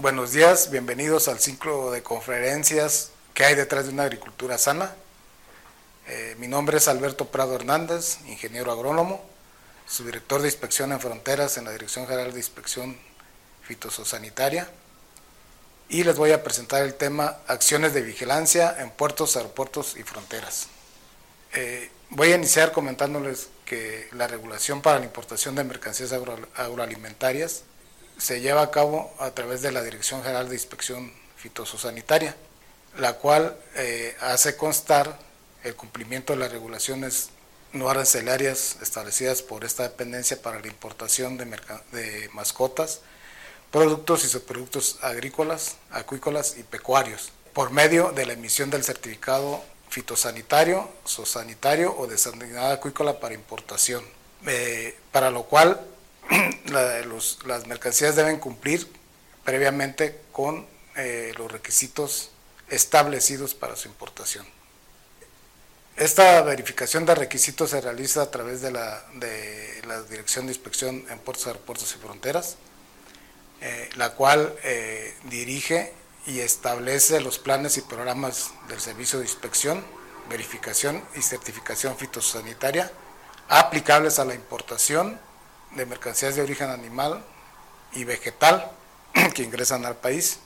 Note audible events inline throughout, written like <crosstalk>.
Buenos días, bienvenidos al ciclo de conferencias que hay detrás de una agricultura sana. Eh, mi nombre es Alberto Prado Hernández, ingeniero agrónomo, subdirector de inspección en fronteras en la Dirección General de Inspección Fitosanitaria y les voy a presentar el tema acciones de vigilancia en puertos, aeropuertos y fronteras. Eh, voy a iniciar comentándoles que la regulación para la importación de mercancías agroalimentarias se lleva a cabo a través de la Dirección General de Inspección Fitosanitaria, la cual eh, hace constar el cumplimiento de las regulaciones no arancelarias establecidas por esta dependencia para la importación de, mascotas, productos y subproductos agrícolas, acuícolas y pecuarios, por medio de la emisión del certificado fitosanitario, zoosanitario o de sanidad acuícola para importación, eh, para lo cual <clears throat> las mercancías deben cumplir previamente con eh, los requisitos establecidos para su importación. Esta verificación de requisitos se realiza a través de la, de la Dirección de Inspección en Puertos, Aeropuertos y Fronteras, eh, la cual eh, dirige y establece los planes y programas del Servicio de Inspección, Verificación y Certificación Fitosanitaria aplicables a la importación de mercancías de origen animal y vegetal <clears throat> que ingresan al país,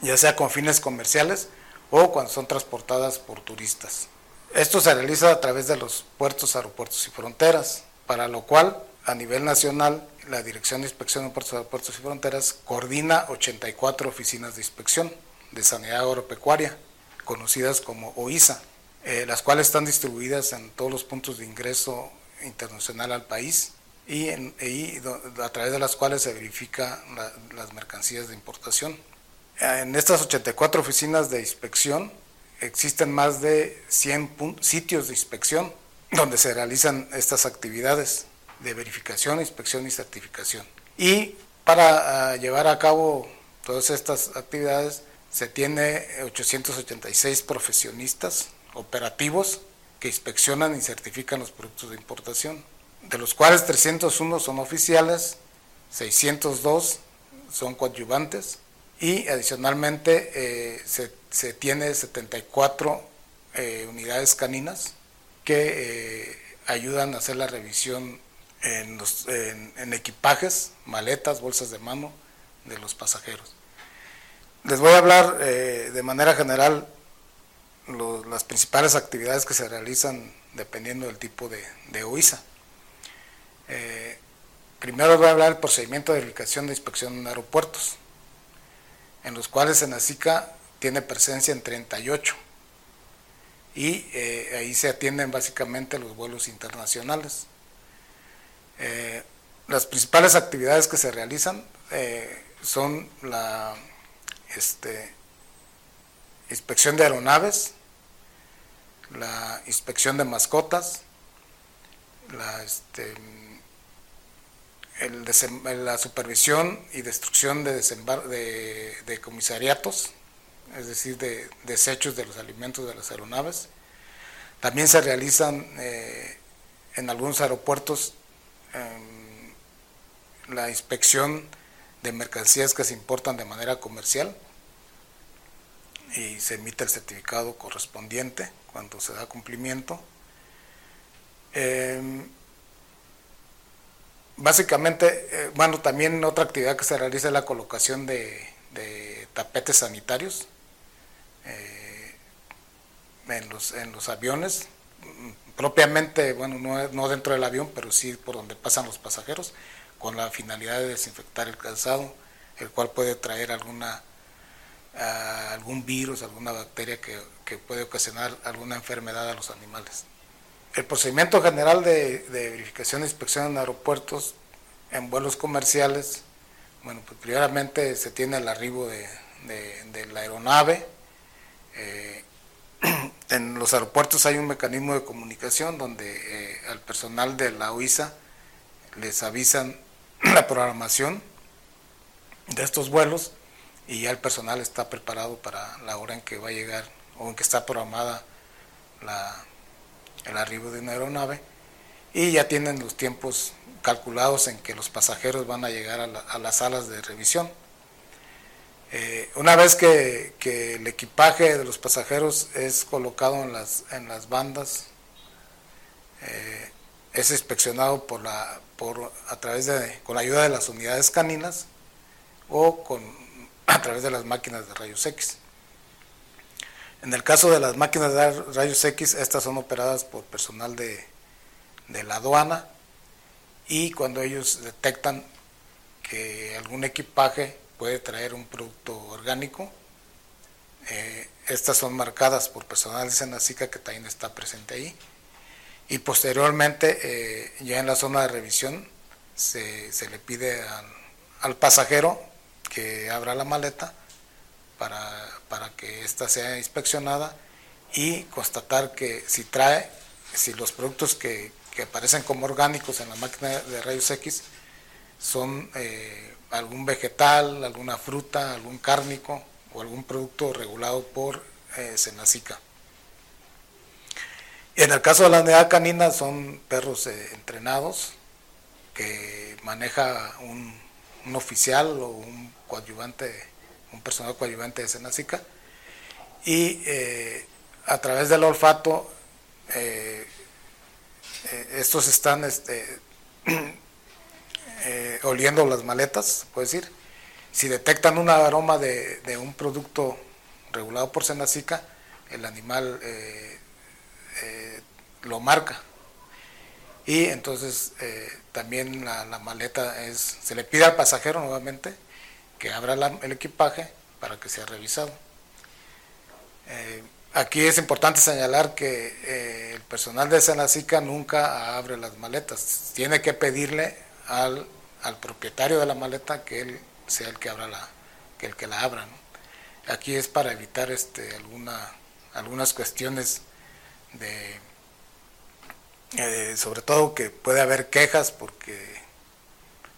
ya sea con fines comerciales o cuando son transportadas por turistas. Esto se realiza a través de los puertos, aeropuertos y fronteras, para lo cual a nivel nacional la Dirección de Inspección de Puertos, Aeropuertos y Fronteras coordina 84 oficinas de inspección de sanidad agropecuaria, conocidas como OISA, eh, las cuales están distribuidas en todos los puntos de ingreso internacional al país y, a través de las cuales se verifican las mercancías de importación. En estas 84 oficinas de inspección existen más de 100 sitios de inspección donde se realizan estas actividades de verificación, inspección y certificación. Y para ah, llevar a cabo todas estas actividades se tiene 886 profesionistas operativos que inspeccionan y certifican los productos de importación, de los cuales 301 son oficiales, 602 son coadyuvantes y adicionalmente eh, se, se, tiene 74 eh, unidades caninas que eh, ayudan a hacer la revisión en, los, en, equipajes, maletas, bolsas de mano de los pasajeros. Les voy a hablar de manera general las principales actividades que se realizan dependiendo del tipo de, de OISA. Eh, primero voy a hablar del procedimiento de verificación de inspección en aeropuertos, en los cuales Senacica tiene presencia en 38 y eh, ahí se atienden básicamente los vuelos internacionales. Eh, las principales actividades que se realizan eh, son la este, inspección de aeronaves, la inspección de mascotas, la, este, la supervisión y destrucción de, de, comisariatos, es decir, de desechos de los alimentos de las aeronaves. También se realizan eh, en algunos aeropuertos la inspección de mercancías que se importan de manera comercial y se emite el certificado correspondiente cuando se da cumplimiento. Em, básicamente, eh, bueno, también otra actividad que se realiza es la colocación de, tapetes sanitarios eh, en, los, aviones propiamente, bueno, no, dentro del avión, pero sí por donde pasan los pasajeros, con la finalidad de desinfectar el calzado, el cual puede traer alguna ah, algún virus, alguna bacteria que, puede ocasionar alguna enfermedad a los animales. El procedimiento general de, verificación e inspección en aeropuertos, en vuelos comerciales, bueno, pues primeramente se tiene el arribo de, la aeronave, eh, <clears throat> en los aeropuertos hay un mecanismo de comunicación donde eh, al personal de la OISA les avisan <clears throat> la programación de estos vuelos y ya el personal está preparado para la hora en que va a llegar o en que está programada el arribo de una aeronave y ya tienen los tiempos calculados en que los pasajeros van a llegar a, las salas de revisión. Eh, una vez que, el equipaje de los pasajeros es colocado en las, en las bandas, eh, es inspeccionado por la, por, a través de, con la ayuda de las unidades caninas o con, <clears throat> a través de las máquinas de rayos X. En el caso de las máquinas de rayos X, estas son operadas por personal de, la aduana y cuando ellos detectan que algún equipaje puede traer un producto orgánico, eh, estas son marcadas por personal de Senacica que también está presente ahí. Y posteriormente, eh, ya en la zona de revisión, se, le pide al, pasajero que abra la maleta para, para que ésta sea inspeccionada y constatar que si trae, si los productos que, que aparecen como orgánicos en la máquina de rayos X son eh, algún vegetal, alguna fruta, algún cárnico o algún producto regulado por eh, Senacica. En el caso de la unidad canina son perros eh, entrenados que maneja un, oficial o un coadyuvante, un personal coadyuvante de Senacica y a través del olfato eh, estos están este, <clears throat> eh, oliendo las maletas, puede decir. Si detectan un aroma de, un producto regulado por Senacica, el animal eh, lo marca. Y entonces también la, maleta es, se le pide al pasajero nuevamente que abra el equipaje para que sea revisado. Aquí es importante señalar que eh, el personal de Senacica nunca abre las maletas. Tiene que pedirle al, propietario de la maleta que él sea el que abra la, que el que la abra. Aquí es para evitar este, alguna, algunas cuestiones de, eh, sobre todo que puede haber quejas porque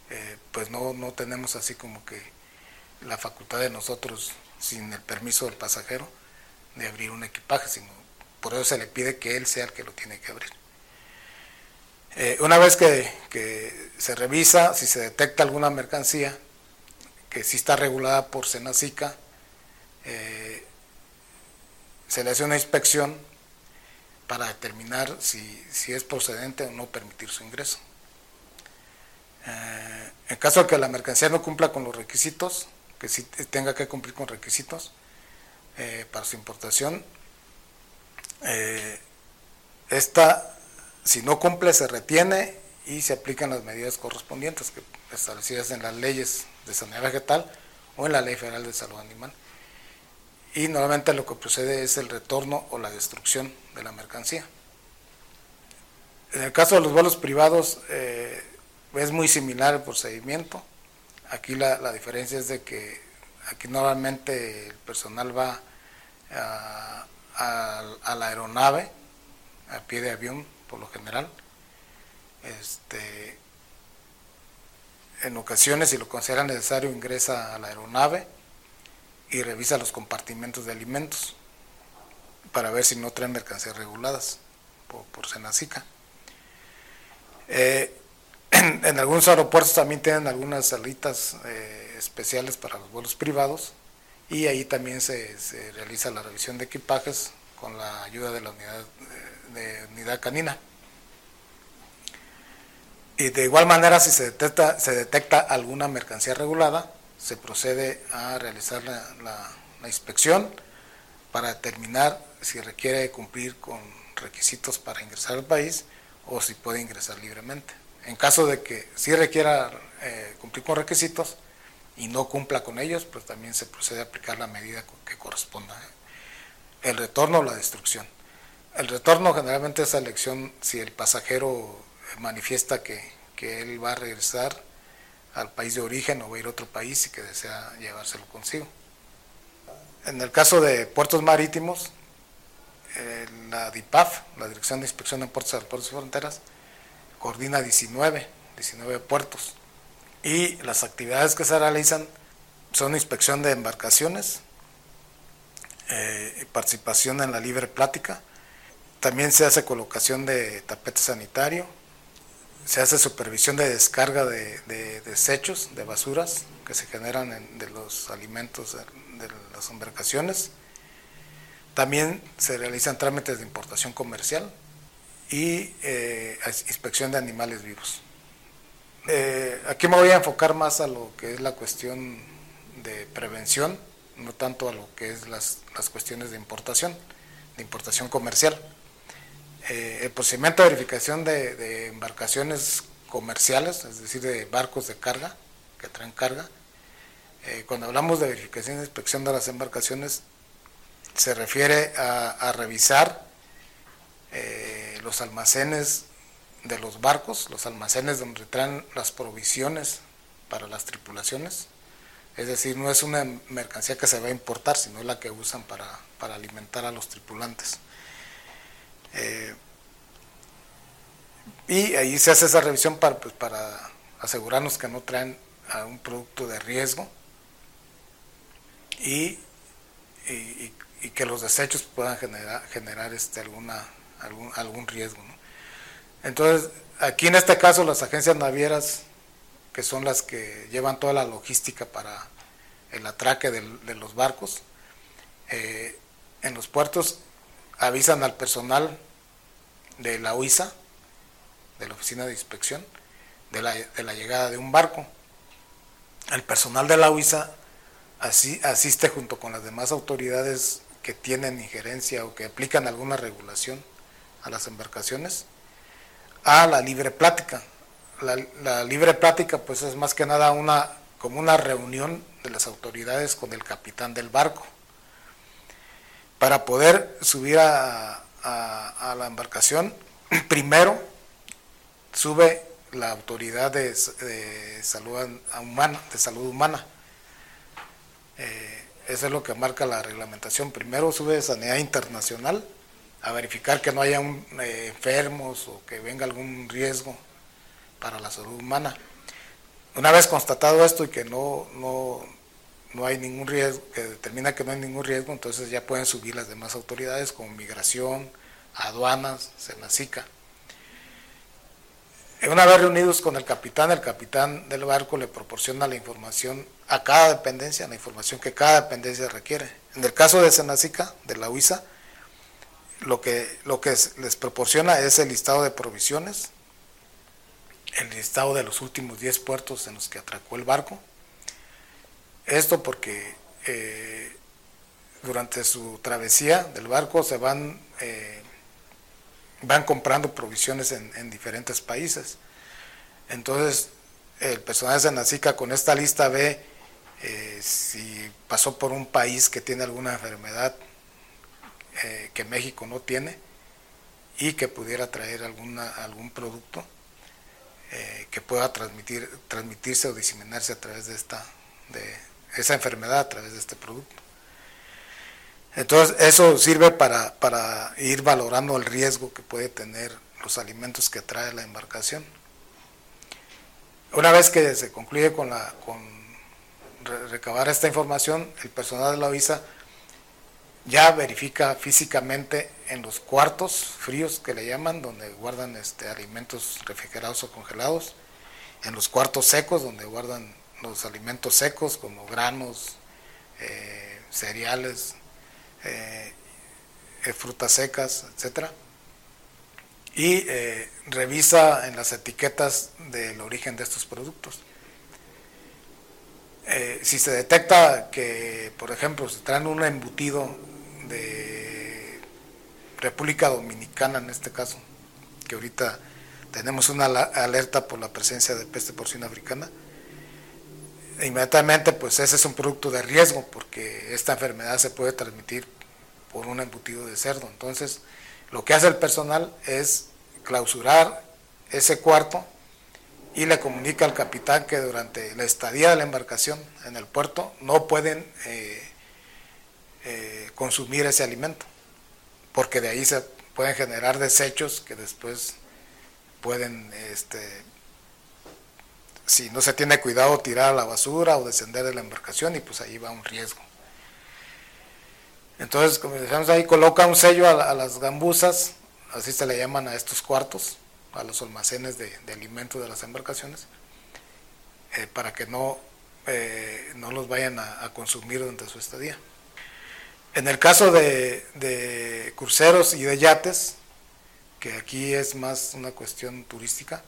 eh, pues no, no tenemos así como que la facultad de nosotros sin el permiso del pasajero de abrir un equipaje, sino por eso se le pide que él sea el que lo tiene que abrir. Eh, una vez que, se revisa, si se detecta alguna mercancía que sí está regulada por Senacica, eh, se le hace una inspección para determinar si, es procedente o no permitir su ingreso. Eh, en caso de que la mercancía no cumpla con los requisitos, que sí tenga que cumplir con requisitos, eh, para su importación. Eh, esta, si no cumple, se retiene y se aplican las medidas correspondientes que establecidas en las leyes de sanidad vegetal o en la ley federal de salud animal. Y normalmente lo que procede es el retorno o la destrucción de la mercancía. En el caso de los vuelos privados eh, es muy similar el procedimiento. Aquí la, la diferencia es de que Aquí normalmente el personal va a, la aeronave, a pie de avión por lo general. Este, en ocasiones, si lo considera necesario, ingresa a la aeronave y revisa los compartimentos de alimentos para ver si no traen mercancías reguladas por, por Senacica. Eh, en, algunos aeropuertos también tienen algunas salitas eh, especiales para los vuelos privados y ahí también se, realiza la revisión de equipajes con la ayuda de la unidad, de, unidad canina. Y de igual manera, si se detecta, se detecta alguna mercancía regulada, se procede a realizar la, inspección para determinar si requiere cumplir con requisitos para ingresar al país o si puede ingresar libremente. En caso de que sí requiera eh, cumplir con requisitos, y no cumpla con ellos, pues también se procede a aplicar la medida que corresponda. ¿eh? El retorno o la destrucción. El retorno generalmente es la elección si el pasajero manifiesta que, él va a regresar al país de origen o va a ir a otro país y que desea llevárselo consigo. En el caso de puertos marítimos, eh, la DIPAF, la Dirección de Inspección de Puertos, Aeropuertos y Fronteras, coordina 19, 19 puertos. Y las actividades que se realizan son inspección de embarcaciones, eh, participación en la libre plática, también se hace colocación de tapete sanitario, se hace supervisión de descarga de, desechos, de basuras que se generan de los alimentos de, las embarcaciones. También se realizan trámites de importación comercial y eh, inspección de animales vivos. Eh, aquí me voy a enfocar más a lo que es la cuestión de prevención, no tanto a lo que es las, las cuestiones de importación, de importación comercial. Eh, el procedimiento de verificación de, embarcaciones comerciales, es decir, de barcos de carga, que traen carga, eh, cuando hablamos de verificación e inspección de las embarcaciones, se refiere a, revisar eh, los almacenes de los barcos, los almacenes donde traen las provisiones para las tripulaciones. Es decir, no es una mercancía que se va a importar, sino la que usan para, para alimentar a los tripulantes. Eh, y ahí se hace esa revisión para, pues, para asegurarnos que no traen a un producto de riesgo y, y, que los desechos puedan generar, generar este, alguna, algún, algún riesgo. Entonces, aquí en este caso las agencias navieras, que son las que llevan toda la logística para el atraque de los barcos, eh, en los puertos avisan al personal de la UISA, de la Oficina de Inspección, de la, de la llegada de un barco. El personal de la UISA así, asiste junto con las demás autoridades que tienen injerencia o que aplican alguna regulación a las embarcaciones a la libre plática. La, libre plática pues es más que nada una como una reunión de las autoridades con el capitán del barco para poder subir a, la embarcación, <clears throat> primero sube la autoridad de, salud humana, de salud humana. Eh, eso es lo que marca la reglamentación. Primero sube Sanidad Internacional a verificar que no haya eh, enfermos o que venga algún riesgo para la salud humana. Una vez constatado esto y que no, no, no hay ningún riesgo, que determina que no hay ningún riesgo, entonces ya pueden subir las demás autoridades como migración, aduanas, Senacica. Una vez reunidos con el capitán, el capitán del barco le proporciona la información a cada dependencia, la información que cada dependencia requiere. En el caso de Senacica, de la UISA, lo que, lo que les proporciona es el listado de provisiones, el listado de los últimos 10 puertos en los que atracó el barco, esto porque eh, durante su travesía del barco se van, eh, van comprando provisiones en, diferentes países. Entonces, el personal de Nacica con esta lista ve eh, si pasó por un país que tiene alguna enfermedad que México no tiene y que pudiera traer alguna, algún producto que pueda transmitir, transmitirse o diseminarse a través de esta, de, esa enfermedad a través de este producto. Entonces, eso sirve para, para ir valorando el riesgo que puede tener los alimentos que trae la embarcación. Una vez que se concluye con, la, con recabar esta información, el personal de la visa ya verifica físicamente en los cuartos fríos que le llaman, donde guardan este, alimentos refrigerados o congelados, en los cuartos secos, donde guardan los alimentos secos como granos, eh, cereales, eh, eh, frutas secas, etcétera, y revisa en las etiquetas del origen de estos productos. si se detecta que, por ejemplo, se traen un embutido de República Dominicana en este caso, que ahorita tenemos una alerta por la presencia de peste porcina africana, inmediatamente pues ese es un producto de riesgo porque esta enfermedad se puede transmitir por un embutido de cerdo. Entonces, lo que hace el personal es clausurar ese cuarto y le comunica al capitán que durante la estadía de la embarcación en el puerto no pueden eh, eh, consumir ese alimento, porque de ahí se pueden generar desechos que después pueden este, si no se tiene cuidado, tirar a la basura o descender de la embarcación y pues ahí va un riesgo. Entonces, como decíamos ahí, coloca un sello a, las gambusas, así se le llaman a estos cuartos, a los almacenes de, alimentos de las embarcaciones, eh, para que no, eh, no los vayan a, consumir durante su estadía. En el caso de, cruceros y de yates, que aquí es más una cuestión turística,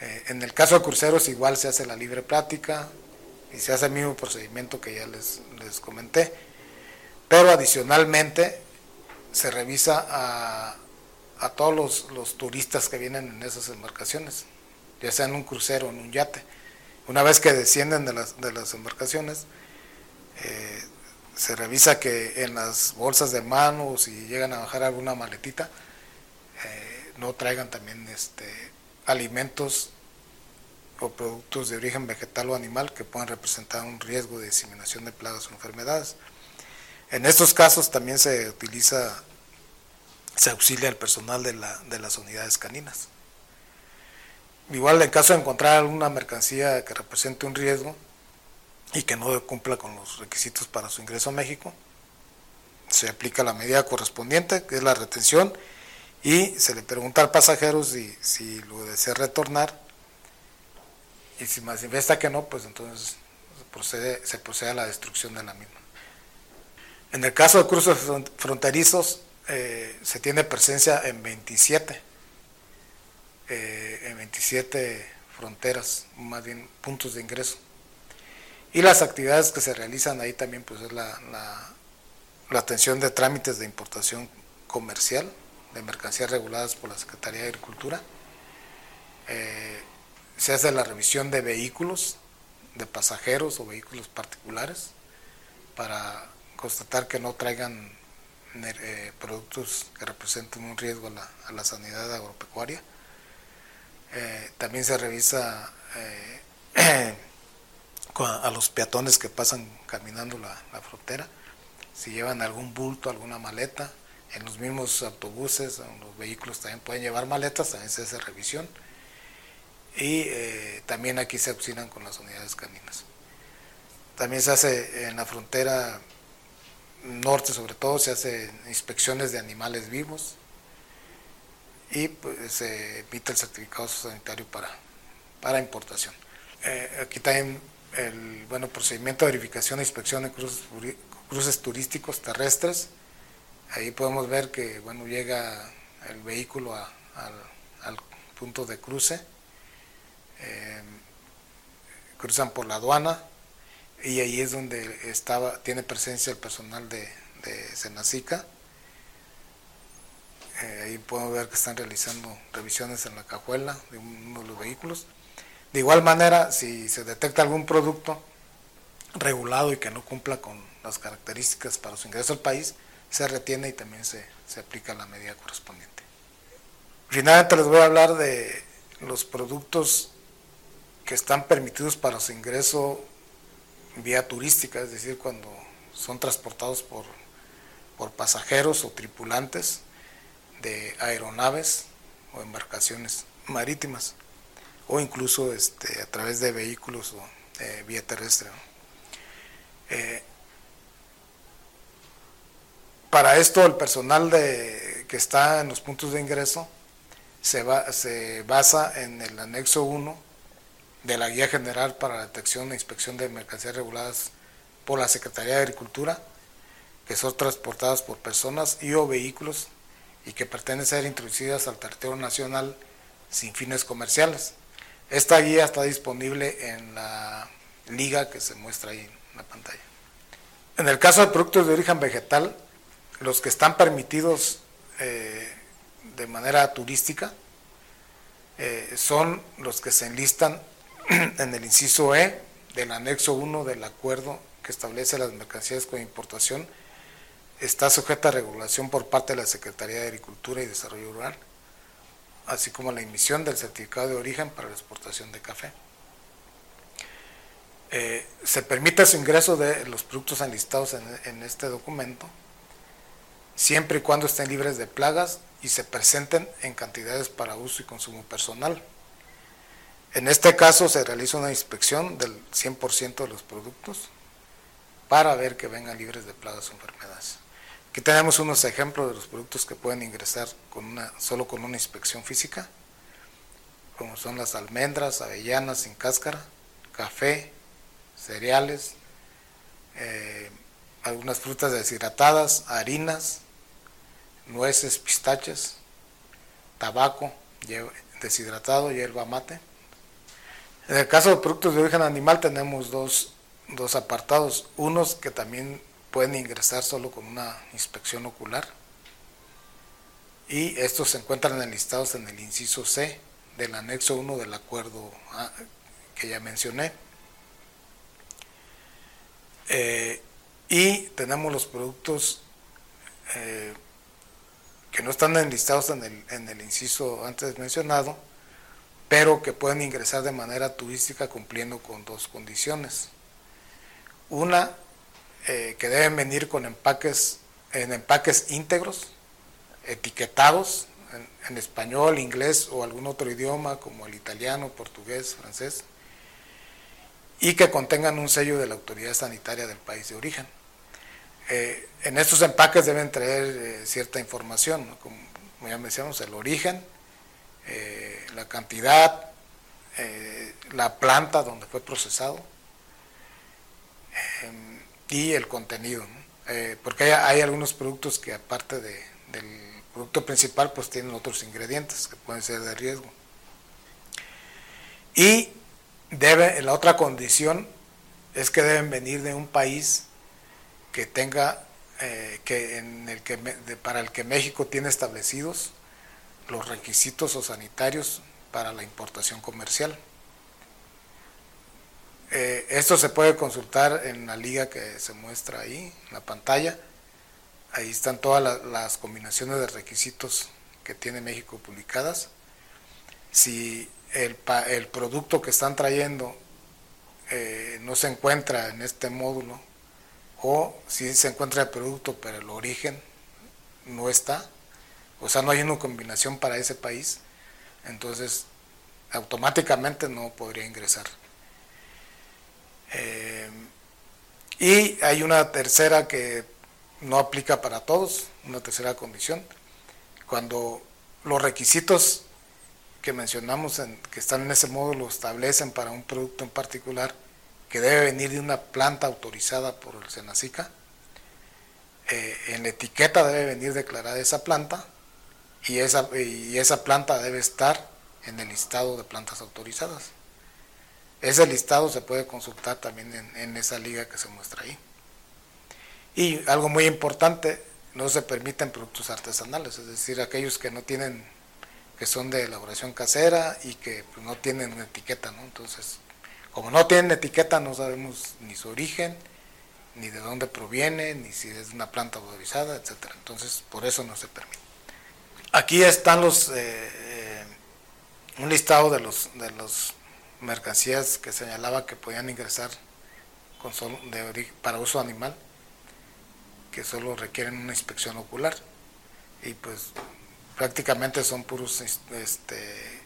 eh, en el caso de cruceros igual se hace la libre práctica y se hace el mismo procedimiento que ya les, les comenté, pero adicionalmente se revisa a, a todos los, los, turistas que vienen en esas embarcaciones, ya sea en un crucero o en un yate. Una vez que descienden de las, de las embarcaciones, eh, se revisa que en las bolsas de mano o si llegan a bajar alguna maletita, eh, no traigan también este, alimentos o productos de origen vegetal o animal que puedan representar un riesgo de diseminación de plagas o enfermedades. En estos casos también se utiliza, se auxilia al personal de, la, de las unidades caninas. Igual en caso de encontrar alguna mercancía que represente un riesgo y que no cumpla con los requisitos para su ingreso a México, se aplica la medida correspondiente, que es la retención, y se le pregunta al pasajero si, si lo desea retornar y si manifiesta que no, pues entonces procede, se procede a la destrucción de la misma. En el caso de cruces fronterizos, eh, se tiene presencia en 27, eh, en 27 fronteras, más bien puntos de ingreso. Y las actividades que se realizan ahí también pues es la, la atención de trámites de importación comercial, de mercancías reguladas por la Secretaría de Agricultura. Eh, se hace la revisión de vehículos, de pasajeros o vehículos particulares, para constatar que no traigan eh, productos que representen un riesgo a la, sanidad agropecuaria. Eh, también se revisa <clears throat> a los peatones que pasan caminando la, la frontera, si llevan algún bulto, alguna maleta, en los mismos autobuses, en los vehículos también pueden llevar maletas, también se hace revisión. Y eh, también aquí se auxilian con las unidades caninas. También se hace en la frontera norte, sobre todo, se hace inspecciones de animales vivos y pues, se emite el certificado sanitario para, para importación. Eh, aquí también el bueno, procedimiento de verificación e inspección de cruces, turísticos terrestres Ahí podemos ver que bueno, llega el vehículo al, punto de cruce, eh, cruzan por la aduana y ahí es donde estaba, tiene presencia el personal de, de Senacica. Eh, ahí podemos ver que están realizando revisiones en la cajuela de uno de los vehículos. De igual manera, si se detecta algún producto regulado y que no cumpla con las características para su ingreso al país, se retiene y también se, aplica la medida correspondiente. Finalmente les voy a hablar de los productos que están permitidos para su ingreso vía turística, es decir, cuando son transportados por, por pasajeros o tripulantes de aeronaves o embarcaciones marítimas o incluso este, a través de vehículos o vía terrestre. Eh, para esto el personal de, que está en los puntos de ingreso se, se basa en el anexo 1 de la Guía General para la Detección e Inspección de Mercancías Reguladas por la Secretaría de Agricultura, que son transportadas por personas y o vehículos y que pretenden ser introducidas al territorio nacional sin fines comerciales. Esta guía está disponible en la liga que se muestra ahí en la pantalla. En el caso de productos de origen vegetal, los que están permitidos eh, de manera turística eh, son los que se enlistan <clears throat> en el inciso E del anexo 1 del acuerdo que establece las mercancías con importación, está sujeta a regulación por parte de la Secretaría de Agricultura y Desarrollo Rural, así como la emisión del certificado de origen para la exportación de café. Eh, se permite su ingreso de los productos enlistados en este documento siempre y cuando estén libres de plagas y se presenten en cantidades para uso y consumo personal. En este caso se realiza una inspección del 100% de los productos para ver que vengan libres de plagas o enfermedades. Aquí tenemos unos ejemplos de los productos que pueden ingresar con una, solo con una inspección física. como son las almendras, avellanas sin cáscara, café, cereales, eh, algunas frutas deshidratadas, harinas, nueces, pistaches, tabaco deshidratado, hierba mate. En el caso de productos de origen animal tenemos dos, dos apartados, unos que también pueden ingresar solo con una inspección ocular y estos se encuentran enlistados en el inciso C del anexo 1 del acuerdo ah, que ya mencioné. Eh, y tenemos los productos eh, que no están enlistados en el, en el inciso antes mencionado, pero que pueden ingresar de manera turística cumpliendo con dos condiciones. Una, eh, que deben venir con empaques, en empaques íntegros, etiquetados en, español, inglés o algún otro idioma como el italiano, portugués, francés, y que contengan un sello de la autoridad sanitaria del país de origen. Eh, en estos empaques deben traer eh, cierta información, como, ya mencionamos, el origen, eh, la cantidad, la planta donde fue procesado y el contenido, porque hay, algunos productos que aparte de, del producto principal pues tienen otros ingredientes que pueden ser de riesgo. Y debe, la otra condición es que deben venir de un país que tenga, eh, que en el que, para el que México tiene establecidos los requisitos o sanitarios para la importación comercial. Eh, esto se puede consultar en la liga que se muestra ahí, en la pantalla Ahí están todas las combinaciones de requisitos que tiene México publicadas. Si el, producto que están trayendo eh, no se encuentra en este módulo, o si se encuentra el producto pero el origen no está, o sea, no hay una combinación para ese país, entonces automáticamente no podría ingresar. Eh, y hay una tercera que no aplica para todos, una tercera condición. Cuando los requisitos que mencionamos en, que están en ese módulo establecen para un producto en particular que debe venir de una planta autorizada por el Senacica, eh, en la etiqueta debe venir declarada esa planta y esa, y esa planta debe estar en el listado de plantas autorizadas. Ese listado se puede consultar también en, esa liga que se muestra ahí. Y algo muy importante, no se permiten productos artesanales, es decir, aquellos que no tienen, que son de elaboración casera y que pues, no tienen etiqueta, ¿no? Entonces, como no tienen etiqueta, no sabemos ni su origen, ni de dónde proviene, ni si es una planta autorizada, etcétera. Entonces, por eso no se permite. Aquí están los eh, eh, un listado de los de los mercancías que señalaba que podían ingresar con de, para uso animal que solo requieren una inspección ocular y pues prácticamente son puros este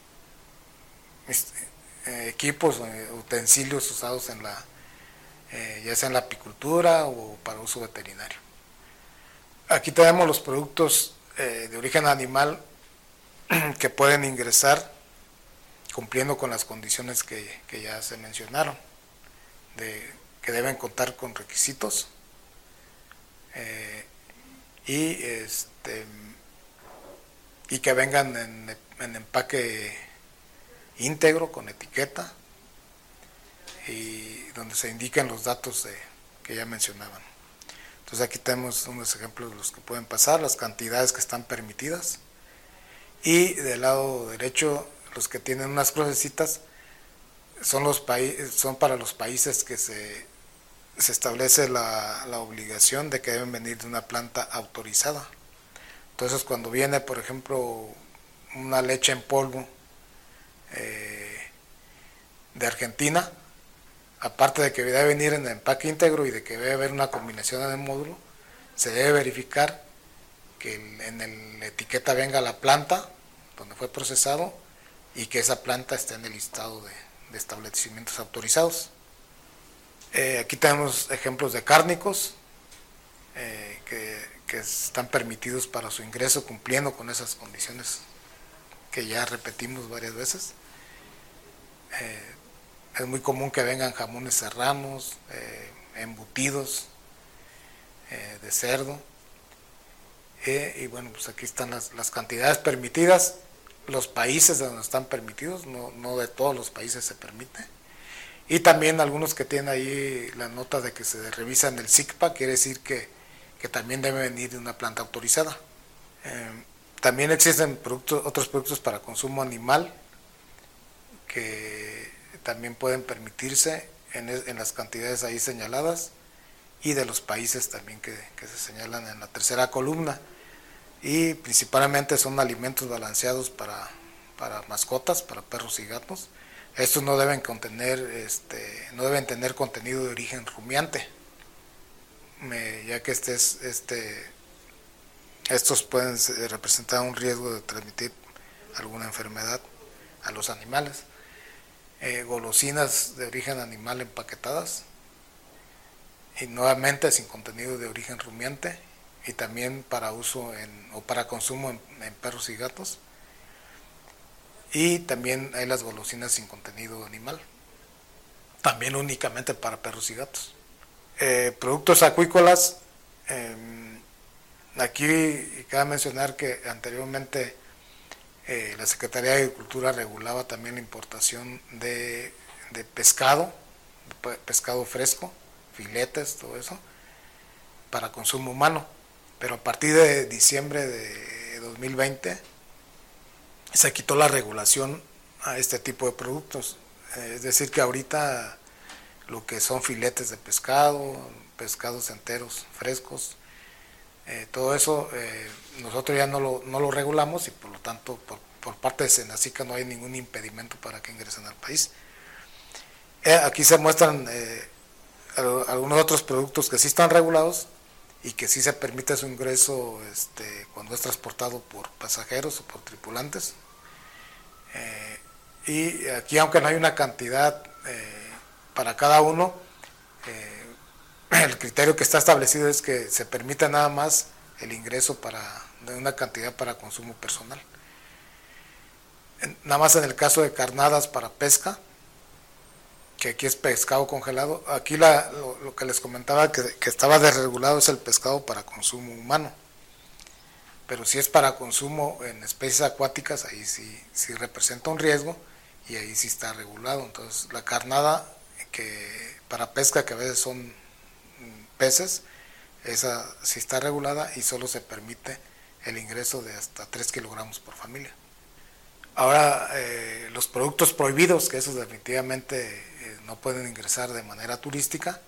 eh, equipos, eh, utensilios usados en la eh, ya sea en la apicultura o para uso veterinario. Aquí tenemos los productos de origen animal <clears throat> que pueden ingresar cumpliendo con las condiciones que, que ya se mencionaron, de, que deben contar con requisitos eh, y este y que vengan en, empaque íntegro con etiqueta y donde se indiquen los datos que ya mencionaban. Entonces aquí tenemos unos ejemplos de los que pueden pasar, las cantidades que están permitidas y del lado derecho los que tienen unas crucecitas son los son para los países que se se establece la, obligación de que deben venir de una planta autorizada. Entonces cuando viene, por ejemplo, una leche en polvo eh, de Argentina, aparte de que debe venir en el empaque íntegro y de que debe haber una combinación en el módulo, se debe verificar que en la etiqueta venga la planta donde fue procesado y que esa planta esté en el listado de establecimientos autorizados. Eh, aquí tenemos ejemplos de cárnicos eh, que, están permitidos para su ingreso cumpliendo con esas condiciones que ya repetimos varias veces. Eh, es muy común que vengan jamones serranos, embutidos de cerdo. y bueno, pues aquí están las, cantidades permitidas, los países donde están permitidos, no, no de todos los países se permite. Y también algunos que tienen ahí la nota de que se revisan el SICPA, quiere decir que, que también debe venir de una planta autorizada. Eh, también existen productos, otros productos para consumo animal que también pueden permitirse en, en las cantidades ahí señaladas y de los países también que, que, se señalan en la tercera columna. Y principalmente son alimentos balanceados para, para mascotas, para perros y gatos. Estos no deben contener, este, no deben tener contenido de origen rumiante, ya que este es, este, estos pueden representar un riesgo de transmitir alguna enfermedad a los animales. Eh, golosinas de origen animal empaquetadas y nuevamente sin contenido de origen rumiante y también para uso en, o para consumo en, perros y gatos. Y también hay las golosinas sin contenido animal, también únicamente para perros y gatos. Eh, productos acuícolas, em, Aquí cabe mencionar que anteriormente eh, la Secretaría de Agricultura regulaba también la importación de, pescado, pescado fresco, filetes, todo eso, para consumo humano. Pero a partir de diciembre de 2020 se quitó la regulación a este tipo de productos. Eh, es decir, que ahorita lo que son filetes de pescado, pescados enteros frescos, eh, todo eso eh, nosotros ya no lo, no lo, regulamos y por lo tanto por, parte de Senacica no hay ningún impedimento para que ingresen al país. Aquí se muestran algunos otros productos que sí están regulados y que sí se permite su ingreso este, cuando es transportado por pasajeros o por tripulantes. y aquí aunque no hay una cantidad para cada uno, <clears throat> el criterio que está establecido es que se permita nada más el ingreso para, de una cantidad para consumo personal. nada más en el caso de carnadas para pesca, que aquí es pescado congelado, aquí la, lo, que les comentaba que, estaba desregulado es el pescado para consumo humano. Pero si es para consumo en especies acuáticas, ahí sí, sí representa un riesgo y ahí sí está regulado. Entonces la carnada que para pesca que a veces son peces, esa sí está regulada y solo se permite el ingreso de hasta 3 kilogramos por familia. Ahora, eh, los productos prohibidos, que esos definitivamente no pueden ingresar de manera turística.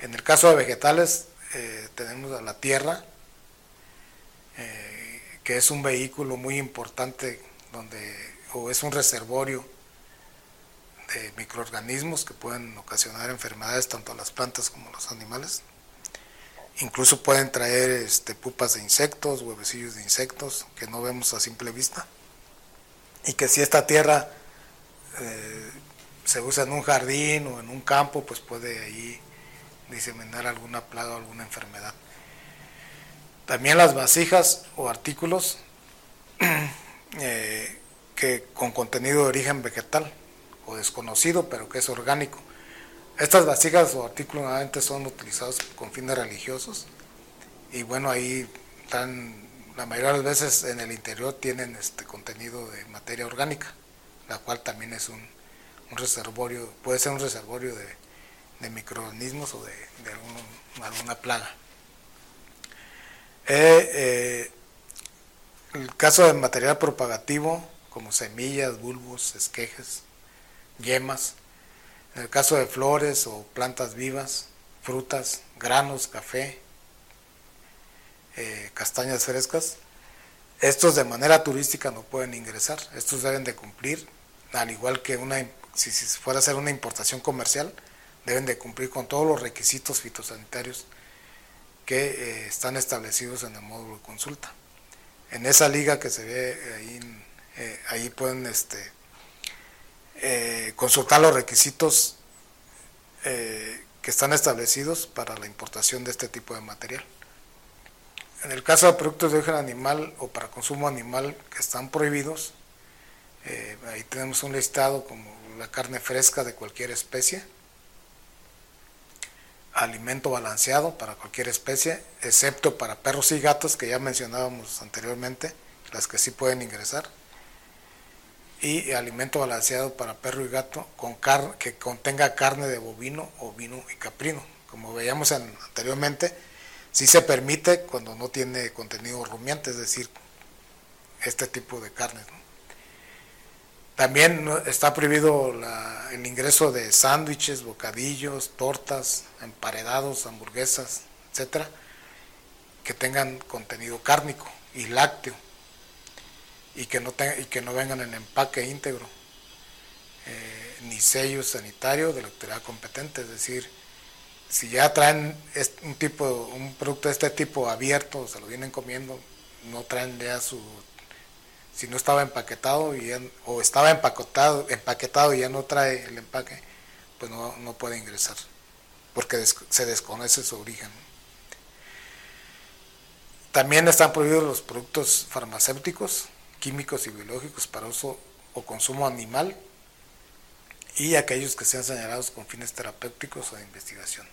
En el caso de vegetales, eh, tenemos a la tierra, que es un vehículo muy importante donde, o es un reservorio de microorganismos que pueden ocasionar enfermedades tanto a las plantas como a los animales. Incluso pueden traer este, pupas de insectos, huevecillos de insectos que no vemos a simple vista. Y que si esta tierra eh, se usa en un jardín o en un campo, pues puede ahí diseminar alguna plaga o alguna enfermedad. También las vasijas o artículos <clears throat> eh, que con contenido de origen vegetal o desconocido, pero que es orgánico. Estas vasijas o artículos normalmente son utilizados con fines religiosos y bueno, ahí están, la mayoría de las veces en el interior tienen este contenido de materia orgánica, la cual también es un, reservorio, puede ser un reservorio de, microorganismos o de, alguna plaga. Eh, eh, el caso de material propagativo, como semillas, bulbos, esquejes, yemas. En el caso de flores o plantas vivas, frutas, granos, café, eh, castañas frescas, estos de manera turística no pueden ingresar. Estos deben de cumplir, al igual que una, si, fuera a ser una importación comercial, deben de cumplir con todos los requisitos fitosanitarios que eh, están establecidos en el módulo de consulta. En esa liga que se ve ahí, eh, pueden este, eh, consultar los requisitos que están establecidos para la importación de este tipo de material. En el caso de productos de origen animal o para consumo animal que están prohibidos, ahí tenemos un listado como la carne fresca de cualquier especie, alimento balanceado para cualquier especie, excepto para perros y gatos que ya mencionábamos anteriormente, las que sí pueden ingresar, y alimento balanceado para perro y gato con car que contenga carne de bovino, ovino y caprino. Como veíamos anteriormente, sí se permite cuando no tiene contenido rumiante, es decir, este tipo de carne. También está prohibido el ingreso de sándwiches, bocadillos, tortas, emparedados, hamburguesas, etcétera, que tengan contenido cárnico y lácteo y que no, y que no vengan en empaque íntegro, eh, ni sello sanitario de la autoridad competente, es decir, si ya traen un tipo un producto de este tipo abierto, se lo vienen comiendo, no traen ya su si no estaba empaquetado y o estaba empaquetado, empaquetado y ya no trae el empaque, pues no, no puede ingresar, porque se desconoce su origen. También están prohibidos los productos farmacéuticos, químicos y biológicos para uso o consumo animal y aquellos que sean señalados con fines terapéuticos o de investigación.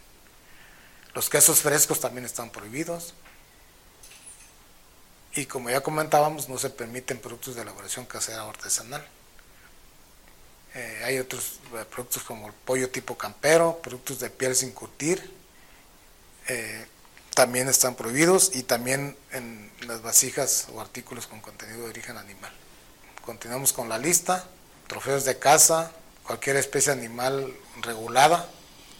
Los quesos frescos también están prohibidos, y como ya comentábamos, no se permiten productos de elaboración casera o artesanal. Eh, hay otros eh, productos como el pollo tipo campero, productos de piel sin curtir, eh, también están prohibidos y también en las vasijas o artículos con contenido de origen animal. Continuamos con la lista, trofeos de caza, cualquier especie animal regulada,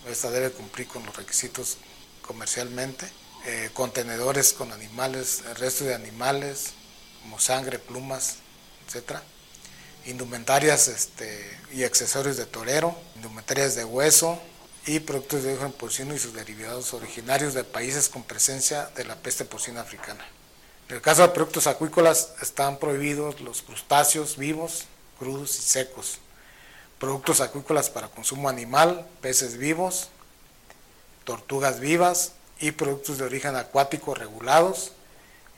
esta debe cumplir con los requisitos comercialmente eh, contenedores con animales, restos de animales, como sangre, plumas, etcétera, indumentarias este, y accesorios de torero, indumentarias de hueso y productos de origen porcino y sus derivados originarios de países con presencia de la peste porcina africana. En el caso de productos acuícolas están prohibidos los crustáceos vivos, crudos y secos, productos acuícolas para consumo animal, peces vivos, tortugas vivas, y productos de origen acuático regulados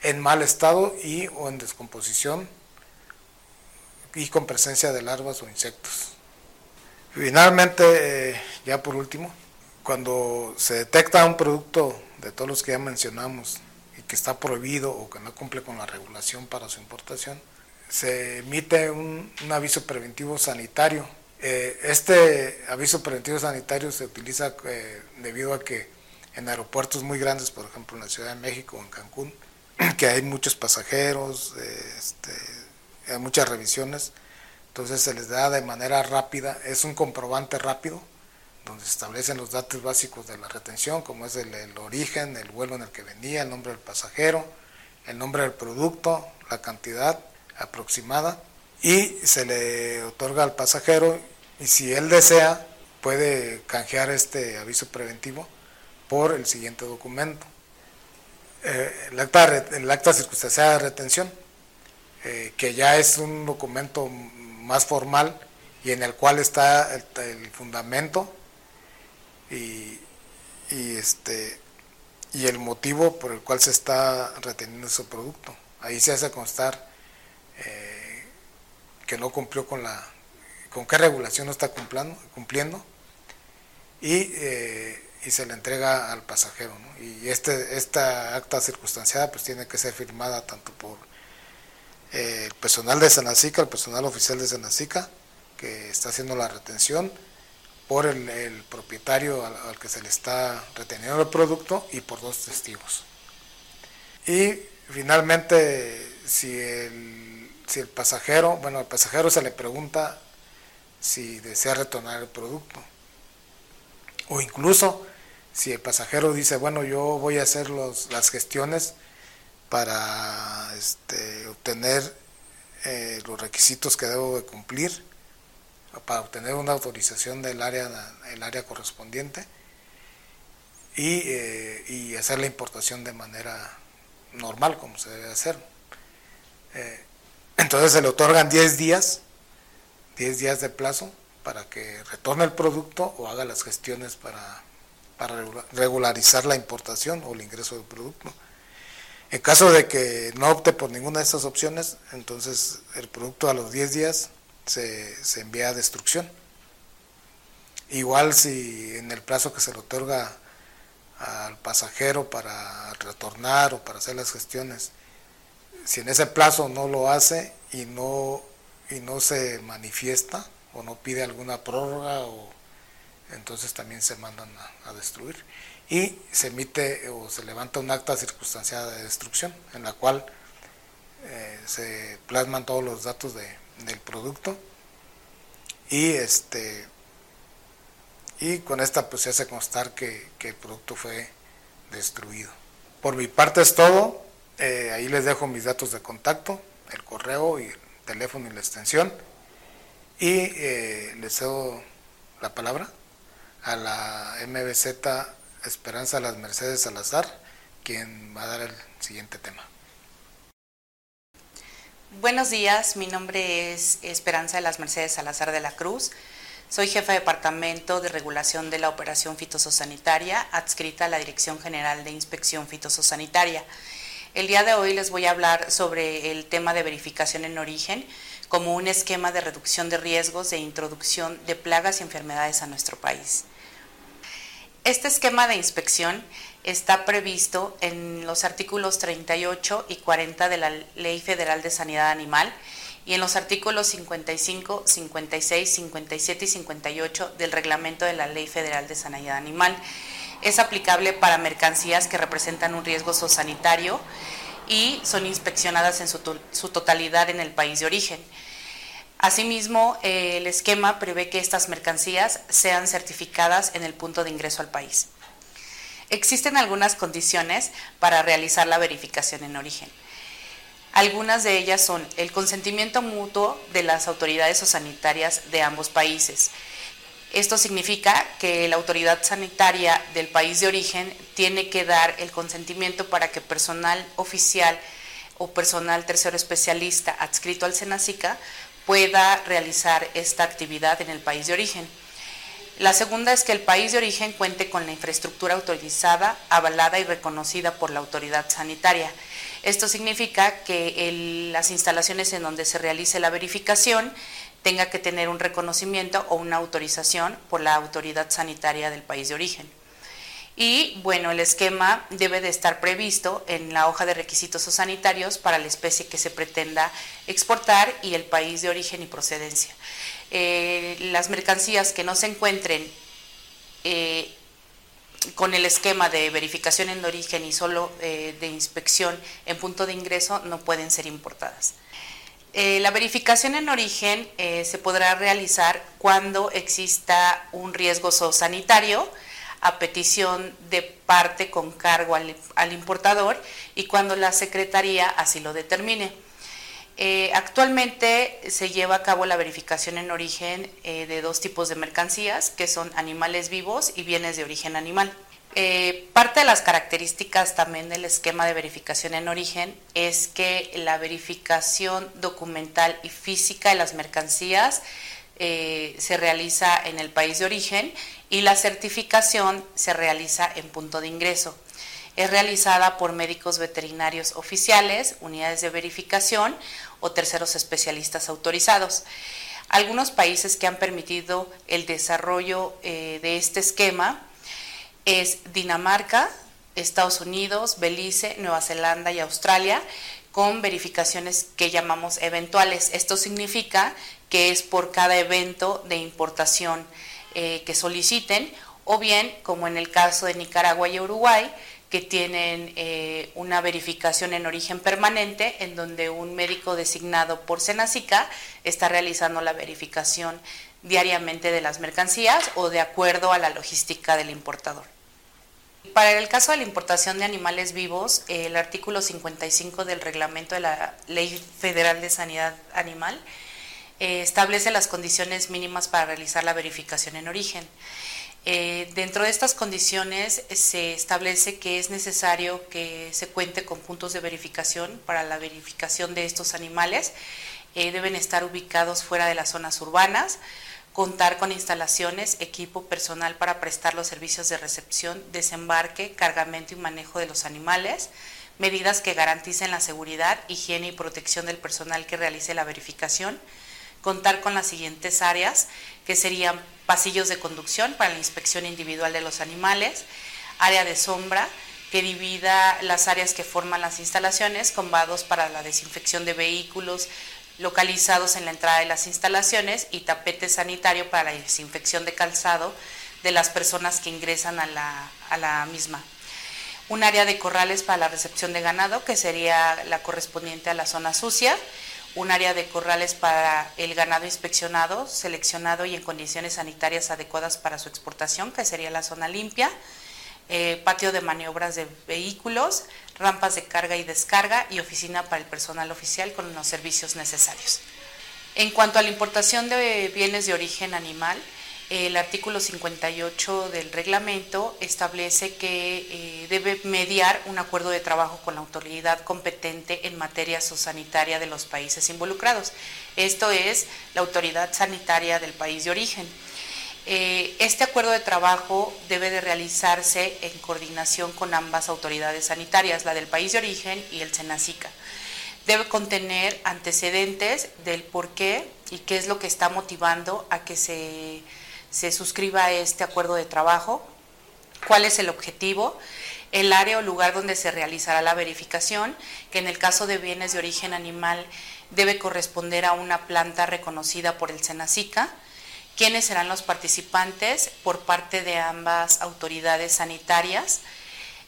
en mal estado y o en descomposición y con presencia de larvas o insectos. Finalmente, eh, ya por último, cuando se detecta un producto de todos los que ya mencionamos y que está prohibido o que no cumple con la regulación para su importación, se emite un, aviso preventivo sanitario. Eh, este aviso preventivo sanitario se utiliza eh, debido a que en aeropuertos muy grandes, por ejemplo en la Ciudad de México o en Cancún, <clears throat> que hay muchos pasajeros, este, hay muchas revisiones, entonces se les da de manera rápida, es un comprobante rápido, donde se establecen los datos básicos de la retención, como es el, el origen, el vuelo en el que venía, el nombre del pasajero, el nombre del producto, la cantidad aproximada, y se le otorga al pasajero, y si él desea, puede canjear este aviso preventivo el siguiente documento. Eh, el, acta, el acta circunstancial de retención, eh, que ya es un documento más formal y en el cual está el, fundamento y, este, y el motivo por el cual se está reteniendo ese producto. Ahí se hace constar eh, que no cumplió con la con qué regulación no está cumpliendo, cumpliendo y y se le entrega al pasajero. Y este, esta acta circunstanciada pues tiene que ser firmada tanto por eh, el personal de Senacica, el personal oficial de Senacica, que está haciendo la retención, por el, propietario al, que se le está reteniendo el producto y por dos testigos. Y finalmente, si el, si el pasajero, bueno, al pasajero se le pregunta si desea retornar el producto. O incluso si el pasajero dice, bueno, yo voy a hacer las gestiones para este, obtener eh, los requisitos que debo de cumplir, para obtener una autorización del área, el área correspondiente y, eh, y, hacer la importación de manera normal, como se debe hacer. Eh, entonces se le otorgan 10 días, 10 días de plazo para que retorne el producto o haga las gestiones para para regularizar la importación o el ingreso del producto. En caso de que no opte por ninguna de estas opciones, entonces el producto a los 10 días se, envía a destrucción Igual si en el plazo que se le otorga al pasajero para retornar o para hacer las gestiones, si en ese plazo no lo hace y no, y no se manifiesta o no pide alguna prórroga, o, entonces también se mandan a, destruir. Y se emite o se levanta un acta circunstanciada de destrucción en la cual eh, se plasman todos los datos de, del producto y este y con esta pues se hace constar que, el producto fue destruido. Por mi parte es todo, eh, ahí les dejo mis datos de contacto, el correo y el teléfono y la extensión y eh, les cedo la palabra a la MBZ Esperanza Las Mercedes Salazar, quien va a dar el siguiente tema. Buenos días, mi nombre es Esperanza de las Mercedes Salazar de la Cruz. Soy jefa de departamento de regulación de la operación fitososanitaria, adscrita a la Dirección General de Inspección Fitososanitaria. El día de hoy les voy a hablar sobre el tema de verificación en origen como un esquema de reducción de riesgos de introducción de plagas y enfermedades a nuestro país. Este esquema de inspección está previsto en los artículos 38 y 40 de la Ley Federal de Sanidad Animal y en los artículos 55, 56, 57 y 58 del reglamento de la Ley Federal de Sanidad Animal. Es aplicable para mercancías que representan un riesgo sanitario y son inspeccionadas en su, su totalidad en el país de origen. Asimismo, el esquema prevé que estas mercancías sean certificadas en el punto de ingreso al país. Existen algunas condiciones para realizar la verificación en origen. Algunas de ellas son el consentimiento mutuo de las autoridades o sanitarias de ambos países. Esto significa que la autoridad sanitaria del país de origen tiene que dar el consentimiento para que personal oficial o personal tercero especialista adscrito al SENACICA pueda realizar esta actividad en el país de origen. La segunda es que el país de origen cuente con la infraestructura autorizada, avalada y reconocida por la autoridad sanitaria. Esto significa que las instalaciones en donde se realice la verificación tenga que tener un reconocimiento o una autorización por la autoridad sanitaria del país de origen. Y bueno, el esquema debe de estar previsto en la hoja de requisitos sanitarios para la especie que se pretenda exportar y el país de origen y procedencia. Eh, las mercancías que no se encuentren eh, con el esquema de verificación en origen y solo eh, de inspección en punto de ingreso no pueden ser importadas. La verificación en origen se podrá realizar cuando exista un riesgo sanitario a petición de parte con cargo al importador y cuando la Secretaría así lo determine. Eh, actualmente se lleva a cabo la verificación en origen eh, de dos tipos de mercancías, que son animales vivos y bienes de origen animal. Eh, parte de las características también del esquema de verificación en origen es que la verificación documental y física de las mercancías se realiza en el país de origen y la certificación se realiza en punto de ingreso es realizada por médicos veterinarios oficiales, unidades de verificación o terceros especialistas autorizados. Algunos países que han permitido el desarrollo eh, de este esquema es Dinamarca, Estados Unidos, Belice, Nueva Zelanda y Australia, con verificaciones que llamamos eventuales. Esto significa que es por cada evento de importación eh, que soliciten, o bien, como en el caso de Nicaragua y Uruguay, que tienen eh, una verificación en origen permanente, en donde un médico designado por Senacica está realizando la verificación diariamente de las mercancías o de acuerdo a la logística del importador. Para el caso de la importación de animales vivos, el artículo 55 del reglamento de la Ley Federal de Sanidad Animal eh, establece las condiciones mínimas para realizar la verificación en origen. Eh, dentro de estas condiciones se establece que es necesario que se cuente con puntos de verificación para la verificación de estos animales. Eh, deben estar ubicados fuera de las zonas urbanas, contar con instalaciones, equipo personal para prestar los servicios de recepción, desembarque, cargamento y manejo de los animales, medidas que garanticen la seguridad, higiene y protección del personal que realice la verificación, contar con las siguientes áreas, que serían pasillos de conducción para la inspección individual de los animales, área de sombra, que divida las áreas que forman las instalaciones con vados para la desinfección de vehículos localizados en la entrada de las instalaciones y tapete sanitario para la desinfección de calzado de las personas que ingresan a la, a la misma. Un área de corrales para la recepción de ganado, que sería la correspondiente a la zona sucia. Un área de corrales para el ganado inspeccionado, seleccionado y en condiciones sanitarias adecuadas para su exportación, que sería la zona limpia eh, patio de maniobras de vehículos, rampas de carga y descarga y oficina para el personal oficial con los servicios necesarios. En cuanto a la importación de bienes de origen animal, el artículo 58 del reglamento establece que eh, debe mediar un acuerdo de trabajo con la autoridad competente en materia sanitaria de los países involucrados. Esto es la autoridad sanitaria del país de origen. Eh, este acuerdo de trabajo debe de realizarse en coordinación con ambas autoridades sanitarias, la del país de origen y el SENACICA. Debe contener antecedentes del por qué y qué es lo que está motivando a que se, se suscriba este acuerdo de trabajo, cuál es el objetivo, el área o lugar donde se realizará la verificación, que en el caso de bienes de origen animal debe corresponder a una planta reconocida por el SENACICA, quiénes serán los participantes por parte de ambas autoridades sanitarias,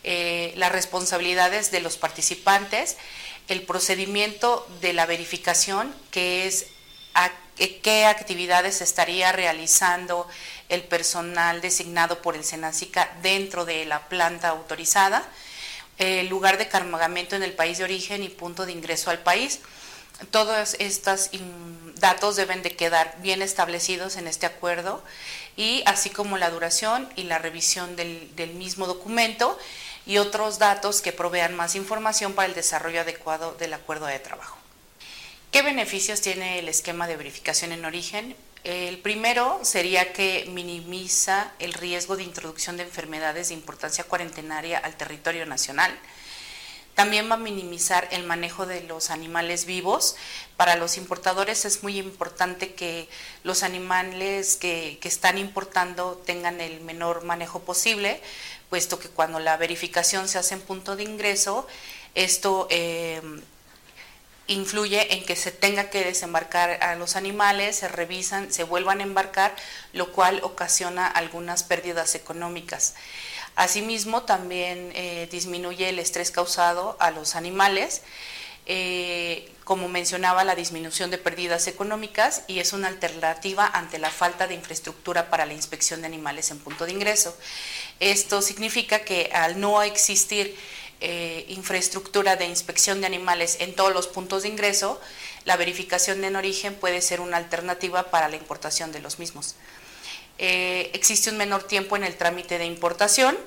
eh, las responsabilidades de los participantes, el procedimiento de la verificación, que es qué actividades estaría realizando el personal designado por el SENACICA dentro de la planta autorizada, el lugar de cargamento en el país de origen y punto de ingreso al país. Todos estos datos deben de quedar bien establecidos en este acuerdo y así como la duración y la revisión del, mismo documento y otros datos que provean más información para el desarrollo adecuado del acuerdo de trabajo. ¿Qué beneficios tiene el esquema de verificación en origen? El primero sería que minimiza el riesgo de introducción de enfermedades de importancia cuarentenaria al territorio nacional también va a minimizar el manejo de los animales vivos. Para los importadores es muy importante que los animales que, están importando tengan el menor manejo posible, puesto que cuando la verificación se hace en punto de ingreso, esto eh, influye en que se tenga que desembarcar a los animales, se revisan, se vuelvan a embarcar, lo cual ocasiona algunas pérdidas económicas. Asimismo, también eh, disminuye el estrés causado a los animales, eh, como mencionaba, la disminución de pérdidas económicas y es una alternativa ante la falta de infraestructura para la inspección de animales en punto de ingreso. Esto significa que al no existir eh, infraestructura de inspección de animales en todos los puntos de ingreso, la verificación en origen puede ser una alternativa para la importación de los mismos. Eh, existe un menor tiempo en el trámite de importación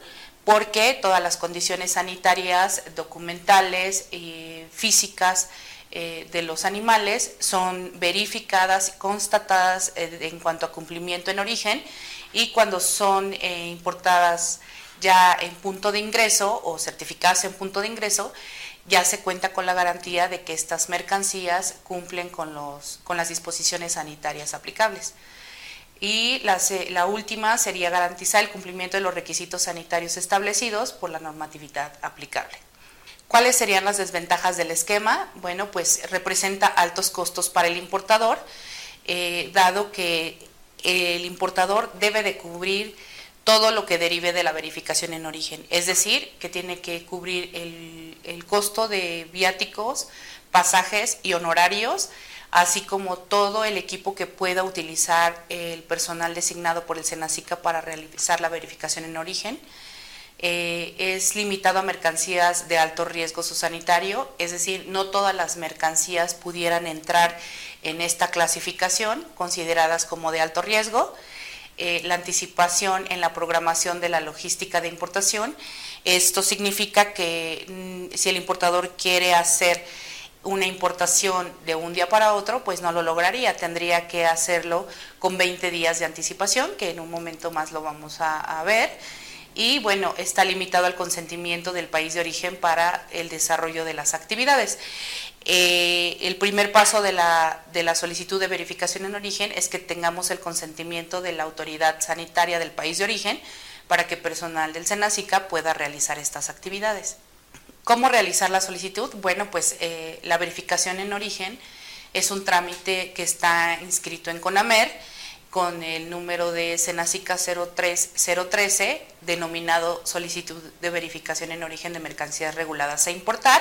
porque todas las condiciones sanitarias, documentales y físicas eh, de los animales son verificadas y constatadas en cuanto a cumplimiento en origen y cuando son importadas ya en punto de ingreso o certificadas en punto de ingreso, ya se cuenta con la garantía de que estas mercancías cumplen con, los, con las disposiciones sanitarias aplicables y la, última sería garantizar el cumplimiento de los requisitos sanitarios establecidos por la normatividad aplicable. ¿Cuáles serían las desventajas del esquema? Bueno, pues representa altos costos para el importador, eh, dado que el importador debe de cubrir todo lo que derive de la verificación en origen, es decir, que tiene que cubrir el costo de viáticos, pasajes y honorarios, así como todo el equipo que pueda utilizar el personal designado por el SENACICA para realizar la verificación en origen. Eh, es limitado a mercancías de alto riesgo sanitario, es decir, no todas las mercancías pudieran entrar en esta clasificación, consideradas como de alto riesgo. Eh, la anticipación en la programación de la logística de importación. Esto significa que mm, si el importador quiere hacer una importación de un día para otro, pues no lo lograría, tendría que hacerlo con 20 días de anticipación, que en un momento más lo vamos a, ver. Y bueno, está limitado al consentimiento del país de origen para el desarrollo de las actividades. Eh, el primer paso de la, solicitud de verificación en origen es que tengamos el consentimiento de la autoridad sanitaria del país de origen para que personal del SENACICA pueda realizar estas actividades. ¿Cómo realizar la solicitud? Bueno, pues eh, la verificación en origen es un trámite que está inscrito en CONAMER con el número de Senacica 03013, denominado solicitud de verificación en origen de mercancías reguladas a importar.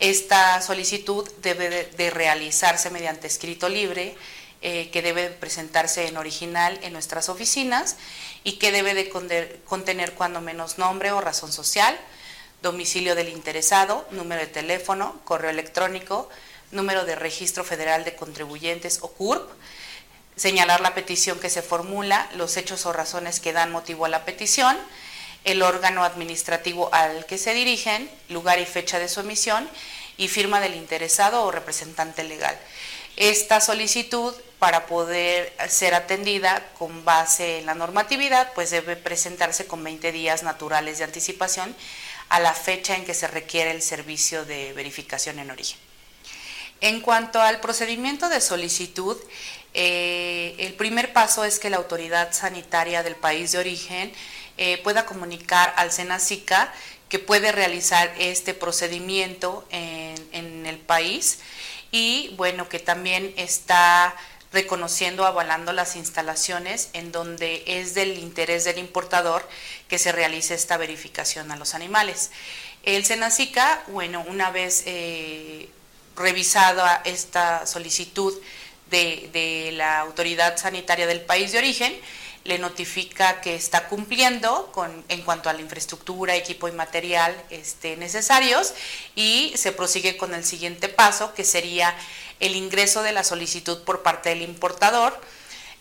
Esta solicitud debe de realizarse mediante escrito libre, eh, que debe presentarse en original en nuestras oficinas y que debe de contener cuando menos nombre o razón social, domicilio del interesado, número de teléfono, correo electrónico, número de registro federal de contribuyentes o CURP, señalar la petición que se formula, los hechos o razones que dan motivo a la petición, el órgano administrativo al que se dirigen, lugar y fecha de su emisión y firma del interesado o representante legal. Esta solicitud, para poder ser atendida con base en la normatividad, pues debe presentarse con 20 días naturales de anticipación a la fecha en que se requiere el servicio de verificación en origen. En cuanto al procedimiento de solicitud, eh, el primer paso es que la autoridad sanitaria del país de origen eh, pueda comunicar al SENACICA que puede realizar este procedimiento en, el país y bueno, que también está reconociendo, avalando las instalaciones en donde es del interés del importador que se realice esta verificación a los animales. El SENACICA, bueno, una vez eh, revisada esta solicitud de, la autoridad sanitaria del país de origen, le notifica que está cumpliendo con, en cuanto a la infraestructura, equipo y material este, necesarios y se prosigue con el siguiente paso, que sería el ingreso de la solicitud por parte del importador,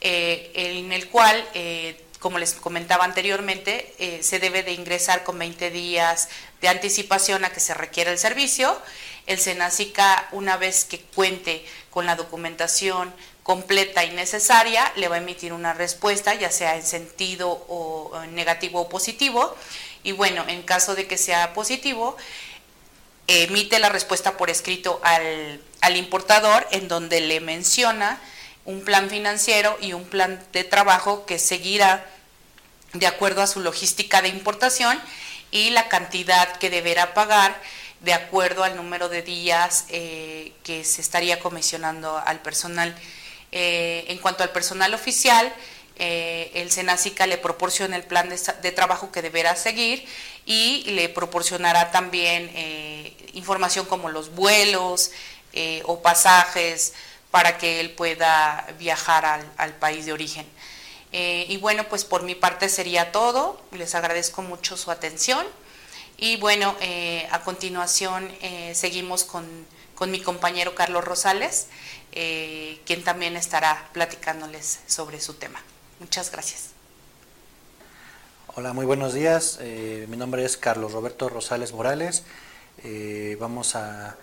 eh, en el cual, eh, como les comentaba anteriormente, eh, se debe de ingresar con 20 días de anticipación a que se requiera el servicio. El SENACICA, una vez que cuente con la documentación completa y necesaria, le va a emitir una respuesta, ya sea en sentido o negativo o positivo. Y bueno, en caso de que sea positivo, emite la respuesta por escrito al, al importador en donde le menciona un plan financiero y un plan de trabajo que seguirá de acuerdo a su logística de importación y la cantidad que deberá pagar de acuerdo al número de días eh, que se estaría comisionando al personal. Eh, en cuanto al personal oficial, eh, el SENACICA le proporciona el plan de, trabajo que deberá seguir y le proporcionará también información como los vuelos o pasajes para que él pueda viajar al país de origen. y bueno, pues por mi parte sería todo. Les agradezco mucho su atención. Y bueno, eh, a continuación eh, seguimos con, mi compañero Carlos Rosales, eh, quien también estará platicándoles sobre su tema. Muchas gracias. Hola, muy buenos días. mi nombre es Carlos Roberto Rosales Morales. vamos a,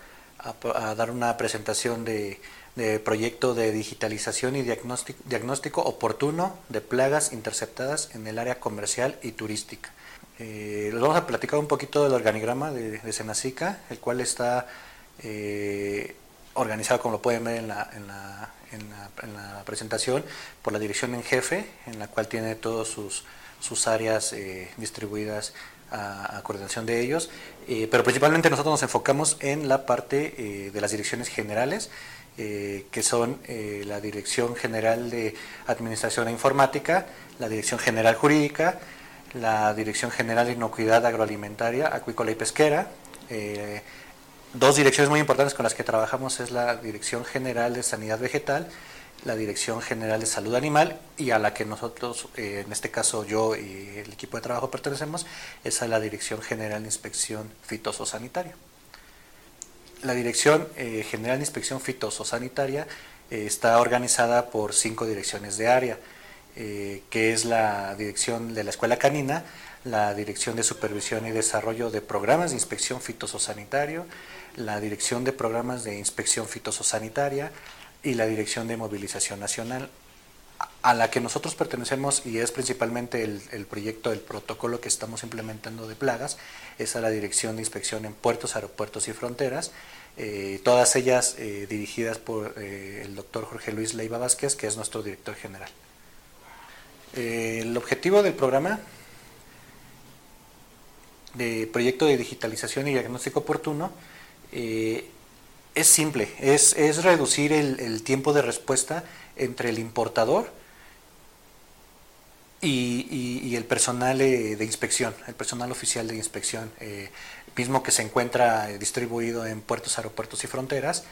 dar una presentación de, de, proyecto de digitalización y diagnóstico, diagnóstico oportuno de plagas interceptadas en el área comercial y turística. Eh, les vamos a platicar un poquito del organigrama de, de Senacica, el cual está eh, organizado, como lo pueden ver en la, en, la, en, la, presentación, por la dirección en jefe, en la cual tiene todas sus, sus áreas eh, distribuidas a, coordinación de ellos. Eh, pero principalmente nosotros nos enfocamos en la parte de las direcciones generales, que son la Dirección General de Administración e Informática, la Dirección General Jurídica, la Dirección General de Inocuidad Agroalimentaria, Acuícola y Pesquera. Eh, dos direcciones muy importantes con las que trabajamos es la Dirección General de Sanidad Vegetal, la Dirección General de Salud Animal y a la que nosotros, eh, en este caso yo y el equipo de trabajo pertenecemos, es a la Dirección General de Inspección Fitososanitaria. La Dirección eh, General de Inspección Fitososanitaria está organizada por cinco direcciones de área. Eh, que es la dirección de la Escuela Canina, la Dirección de Supervisión y Desarrollo de Programas de Inspección Fitososanitario, la Dirección de Programas de Inspección Fitososanitaria y la Dirección de Movilización Nacional. a la que nosotros pertenecemos y es principalmente el, proyecto, el protocolo que estamos implementando de plagas, es a la Dirección de Inspección en Puertos, Aeropuertos y Fronteras, eh, todas ellas eh, dirigidas por eh, el doctor Jorge Luis Leiva Vázquez, que es nuestro director general. el objetivo del programa de proyecto de digitalización y diagnóstico oportuno es simple, es, reducir el tiempo de respuesta entre el importador, y, el personal eh, de inspección, el personal oficial de inspección, eh, mismo que se encuentra eh, distribuido en puertos, aeropuertos y fronteras,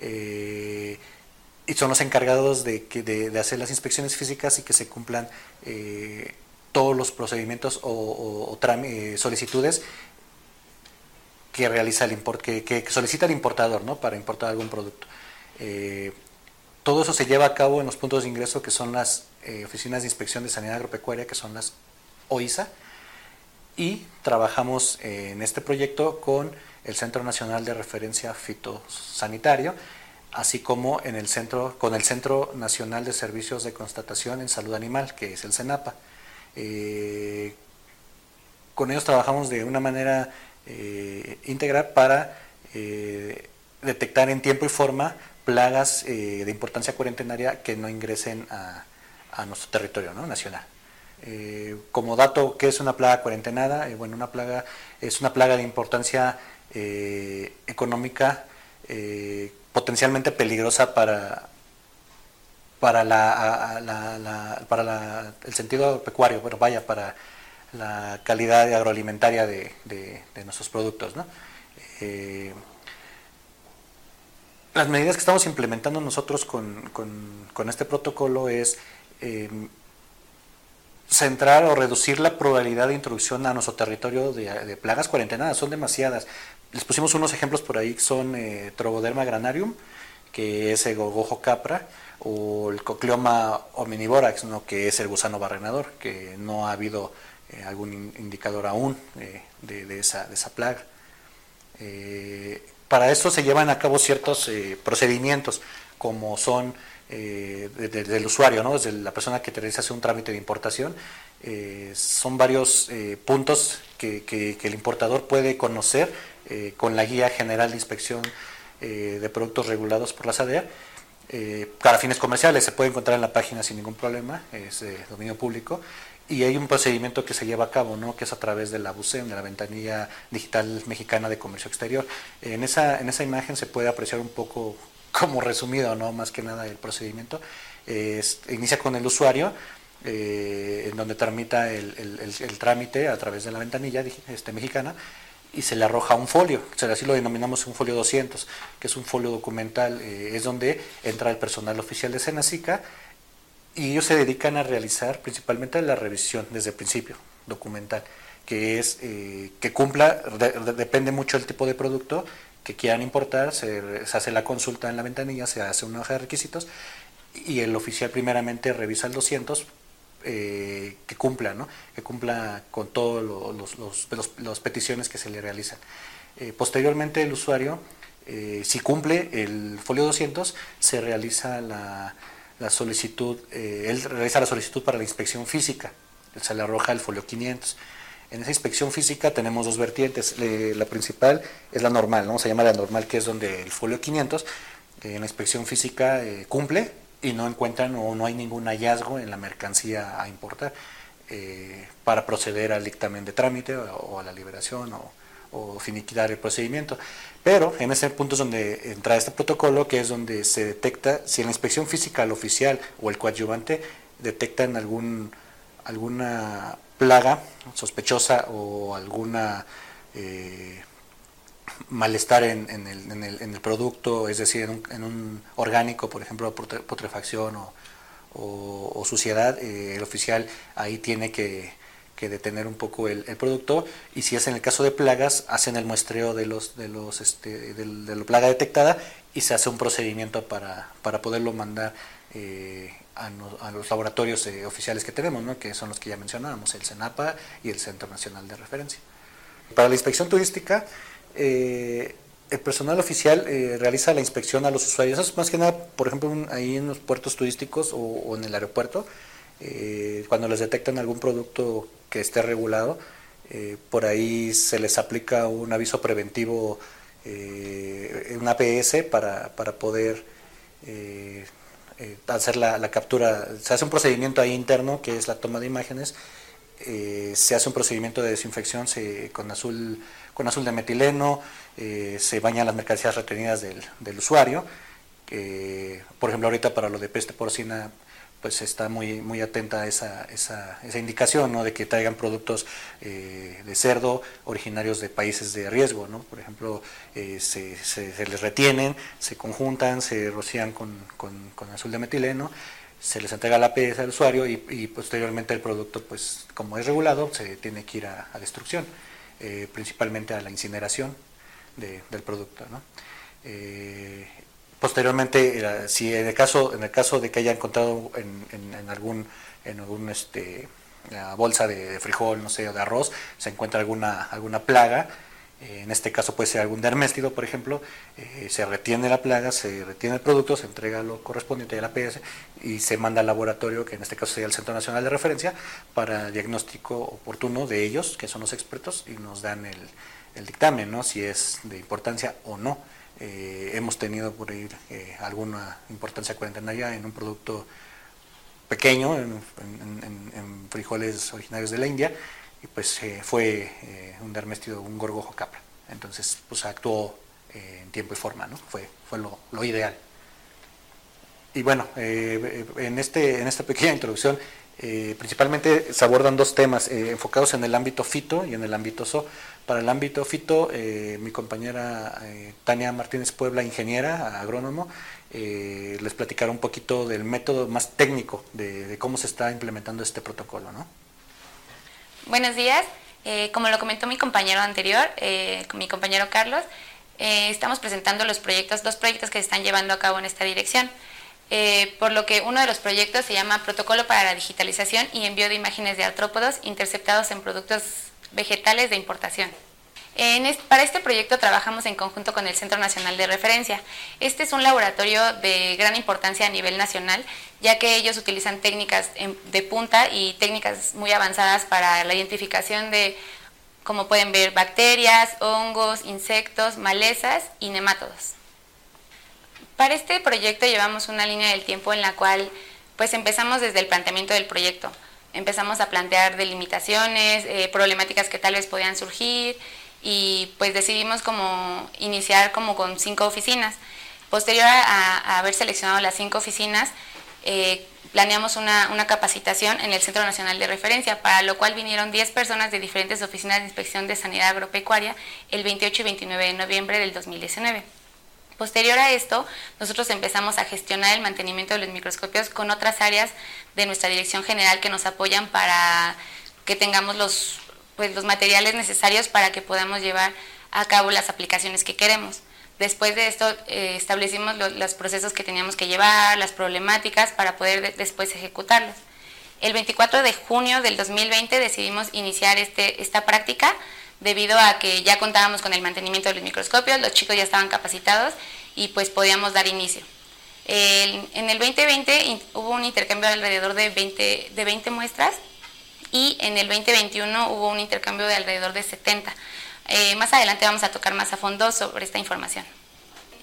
y son los encargados de, de, hacer las inspecciones físicas y que se cumplan todos los procedimientos o, solicitudes que realiza el import, que, solicita el importador ¿no? para importar algún producto. todo eso se lleva a cabo en los puntos de ingreso que son las eh, oficinas de Inspección de Sanidad Agropecuaria, que son las OISA, y trabajamos en este proyecto con el Centro Nacional de Referencia Fitosanitario, así como en el centro, con el Centro Nacional de Servicios de Constatación en Salud Animal, que es el CENAPA. Eh, con ellos trabajamos de una manera eh, integral para detectar en tiempo y forma plagas de importancia cuarentenaria que no ingresen a, nuestro territorio nacional. Eh, como dato, ¿qué es una plaga cuarentenada? Eh, bueno, una plaga es una plaga de importancia eh, económica potencialmente peligrosa para, para, la, para el sentido pecuario, bueno, vaya, para la calidad agroalimentaria de, nuestros productos. las medidas que estamos implementando nosotros con, con este protocolo es Em, centrar o reducir la probabilidad de introducción a nuestro territorio de, plagas cuarentenadas. Son demasiadas. Les pusimos unos ejemplos por ahí, que son eh, Trogoderma granarium, que es el gogojo capra, o el Cocleoma omnivorax, que es el gusano barrenador, que no ha habido eh, algún indicador aún eh, de, esa, plaga. para esto se llevan a cabo ciertos procedimientos, como son eh, del usuario, ¿no? desde la persona que te realiza un trámite de importación. Eh, son varios eh, puntos que, el importador puede conocer con la Guía General de Inspección de Productos Regulados por la SADER. para fines comerciales se puede encontrar en la página sin ningún problema, es de dominio público. Y hay un procedimiento que se lleva a cabo, ¿no? que es a través de la BUSEM, de la Ventanilla Digital Mexicana de Comercio Exterior. En esa, en esa imagen se puede apreciar un poco como resumido, no más que nada el procedimiento, inicia con el usuario, eh, en donde tramita el, trámite a través de la ventanilla este, mexicana y se le arroja un folio, así lo denominamos un folio 200, que es un folio documental, eh, es donde entra el personal oficial de Senacica y ellos se dedican a realizar principalmente la revisión desde el principio, documental, que es eh, que cumpla, depende mucho del tipo de producto, que quieran importar, se, hace la consulta en la ventanilla, se hace una hoja de requisitos y el oficial primeramente revisa el 200 eh, que cumpla, ¿no? que cumpla con todas los, los, peticiones que se le realizan. Eh, posteriormente el usuario, si cumple el folio 200, se realiza la, la solicitud, él realiza la solicitud para la inspección física, se le arroja el folio 500 en esa inspección física tenemos dos vertientes. la principal es la normal, ¿no? se llama la normal, que es donde el folio 500 en la inspección física eh, cumple y no encuentran o no hay ningún hallazgo en la mercancía a importar eh, para proceder al dictamen de trámite o, a la liberación o, o, finiquitar el procedimiento. Pero en ese punto es donde entra este protocolo, que es donde se detecta si en la inspección física el oficial o el coadyuvante detectan algún, alguna plaga sospechosa o alguna eh, malestar en, el, producto, es decir, en un, orgánico, por ejemplo, putrefacción o, suciedad, eh, el oficial ahí tiene que, detener un poco el, producto y si es en el caso de plagas, hacen el muestreo de los de los este, de, la plaga detectada y se hace un procedimiento para, para poderlo mandar eh, a, los laboratorios eh, oficiales que tenemos, ¿no? que son los que ya mencionábamos, el CENAPA y el Centro Nacional de Referencia. Para la inspección turística, eh, el personal oficial eh, realiza la inspección a los usuarios. Eso es más que nada, por ejemplo, ahí en los puertos turísticos o, en el aeropuerto, eh, cuando les detectan algún producto que esté regulado, eh, por ahí se les aplica un aviso preventivo, un APS para, para poder hacer la, captura. Se hace un procedimiento ahí interno que es la toma de imágenes. se hace un procedimiento de desinfección con azul con azul de metileno, eh, se bañan las mercancías retenidas del, usuario. por ejemplo, ahorita para lo de peste porcina, pues está muy, muy atenta a esa, esa, esa indicación, ¿no? De que traigan productos eh, de cerdo originarios de países de riesgo, ¿no? Por ejemplo, eh, se, se, les retienen, se conjuntan, se rocían con, con, azul de metileno, se les entrega la PS al usuario y, posteriormente el producto, pues como es regulado, se tiene que ir a destrucción. Eh, principalmente a la incineración del producto. Eh, posteriormente, eh, si en el caso en el caso de que haya encontrado en, algún en algún este bolsa de, frijol, no sé, o de arroz, se encuentra alguna alguna plaga, en este caso puede ser algún derméstido, por ejemplo, se retiene la plaga, se retiene el producto, se entrega lo correspondiente a la PS y se manda al laboratorio, que en este caso sería el Centro Nacional de Referencia, para diagnóstico oportuno de ellos, que son los expertos, y nos dan el, dictamen, ¿no? si es de importancia o no. Eh, hemos tenido por ahí eh, alguna importancia cuarentena en un producto pequeño, en, frijoles originarios de la India, y pues eh, fue un dermestido, un gorgojo capra. Entonces, pues actuó en tiempo y forma, ¿no? Fue, fue lo ideal y bueno, en, este, en esta pequeña introducción, eh, principalmente se abordan dos temas eh, enfocados en el ámbito fito y en el ámbito so. Para el ámbito fito, mi compañera Tania Martínez Puebla, ingeniera, agrónomo, les platicará un poquito del método más técnico de, cómo se está implementando este protocolo. ¿no? Buenos días. como lo comentó mi compañero anterior, mi compañero Carlos, estamos presentando los proyectos, dos proyectos que se están llevando a cabo en esta dirección. Eh, por lo que uno de los proyectos se llama Protocolo para la Digitalización y Envío de Imágenes de Artrópodos Interceptados en Productos Vegetales de Importación. para este proyecto trabajamos en conjunto con el Centro Nacional de Referencia. Este es un laboratorio de gran importancia a nivel nacional, ya que ellos utilizan técnicas de punta y técnicas muy avanzadas para la identificación de, como pueden ver, bacterias, hongos, insectos, malezas y nemátodos. Para este proyecto llevamos una línea del tiempo en la cual pues empezamos desde el planteamiento del proyecto. Empezamos a plantear delimitaciones, eh, problemáticas que tal vez podían surgir y pues decidimos como iniciar como con cinco oficinas. Posterior a, haber seleccionado las cinco oficinas, eh, planeamos una, una, capacitación en el Centro Nacional de Referencia, para lo cual vinieron 10 personas de diferentes oficinas de inspección de sanidad agropecuaria el 28 y 29 de noviembre del 2019. Posterior a esto, nosotros empezamos a gestionar el mantenimiento de los microscopios con otras áreas de nuestra dirección general que nos apoyan para que tengamos los, pues, los materiales necesarios para que podamos llevar a cabo las aplicaciones que queremos. Después de esto eh, establecimos los procesos que teníamos que llevar, las problemáticas para poder después ejecutarlos. El 24 de junio del 2020 decidimos iniciar este, esta práctica debido a que ya contábamos con el mantenimiento de los microscopios, los chicos ya estaban capacitados y pues podíamos dar inicio. en el 2020 hubo un intercambio de alrededor de 20, de 20 muestras y en el 2021 hubo un intercambio de alrededor de 70. Eh, más adelante vamos a tocar más a fondo sobre esta información.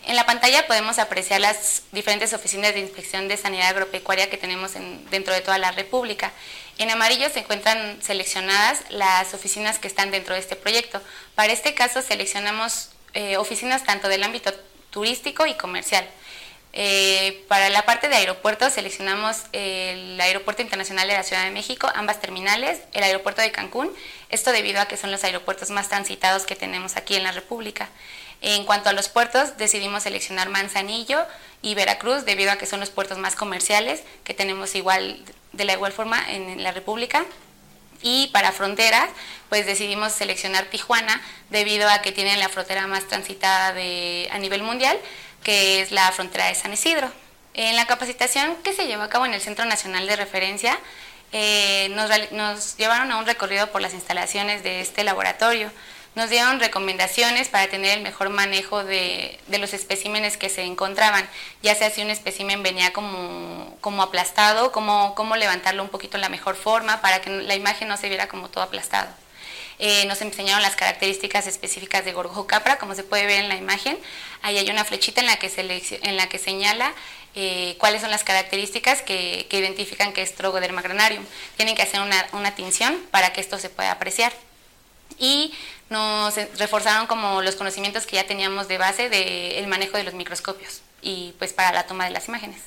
En la pantalla podemos apreciar las diferentes oficinas de inspección de sanidad agropecuaria que tenemos dentro de toda la República. En amarillo se encuentran seleccionadas las oficinas que están dentro de este proyecto. Para este caso seleccionamos eh, oficinas tanto del ámbito turístico y comercial. Eh, para la parte de aeropuertos seleccionamos el Aeropuerto Internacional de la Ciudad de México, ambas terminales, el Aeropuerto de Cancún, esto debido a que son los aeropuertos más transitados que tenemos aquí en la República. En cuanto a los puertos, decidimos seleccionar Manzanillo y Veracruz debido a que son los puertos más comerciales que tenemos de la igual forma en la República. Y para fronteras, pues decidimos seleccionar Tijuana debido a que tienen la frontera más transitada a nivel mundial, que es la frontera de San Isidro. En la capacitación que se llevó a cabo en el Centro Nacional de Referencia, eh, nos llevaron a un recorrido por las instalaciones de este laboratorio nos dieron recomendaciones para tener el mejor manejo de, los especímenes que se encontraban, ya sea si un espécimen venía como, como aplastado, cómo, cómo levantarlo un poquito en la mejor forma para que la imagen no se viera como todo aplastado. Eh, nos enseñaron las características específicas de Gorgojo capra, como se puede ver en la imagen. Ahí hay una flechita en la que, en la que señala eh, cuáles son las características que, identifican que es Trogoderma granarium. Tienen que hacer una, una tinción para que esto se pueda apreciar y nos reforzaron como los conocimientos que ya teníamos de base del manejo de los microscopios y pues para la toma de las imágenes.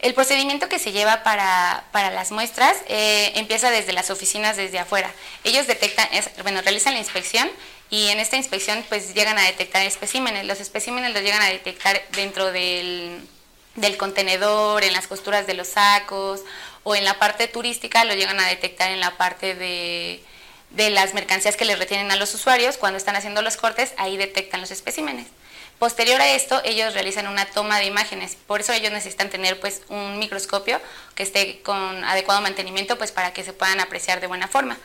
El procedimiento que se lleva para, las muestras eh, empieza desde las oficinas, desde afuera. Ellos detectan, bueno, realizan la inspección y en esta inspección pues llegan a detectar especímenes. Los especímenes los llegan a detectar dentro del, del contenedor, en las costuras de los sacos o en la parte turística lo llegan a detectar en la parte de, de las mercancías que les retienen a los usuarios, cuando están haciendo los cortes, ahí detectan los especímenes. Posterior a esto, ellos realizan una toma de imágenes, por eso ellos necesitan tener pues un microscopio que esté con adecuado mantenimiento pues para que se puedan apreciar de buena forma.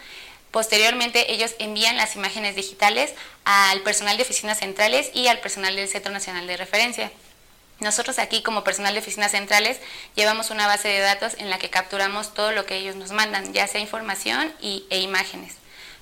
Posteriormente, ellos envían las imágenes digitales al personal de oficinas centrales y al personal del Centro Nacional de Referencia. Nosotros aquí como personal de oficinas centrales llevamos una base de datos en la que capturamos todo lo que ellos nos mandan, ya sea información y, e imágenes.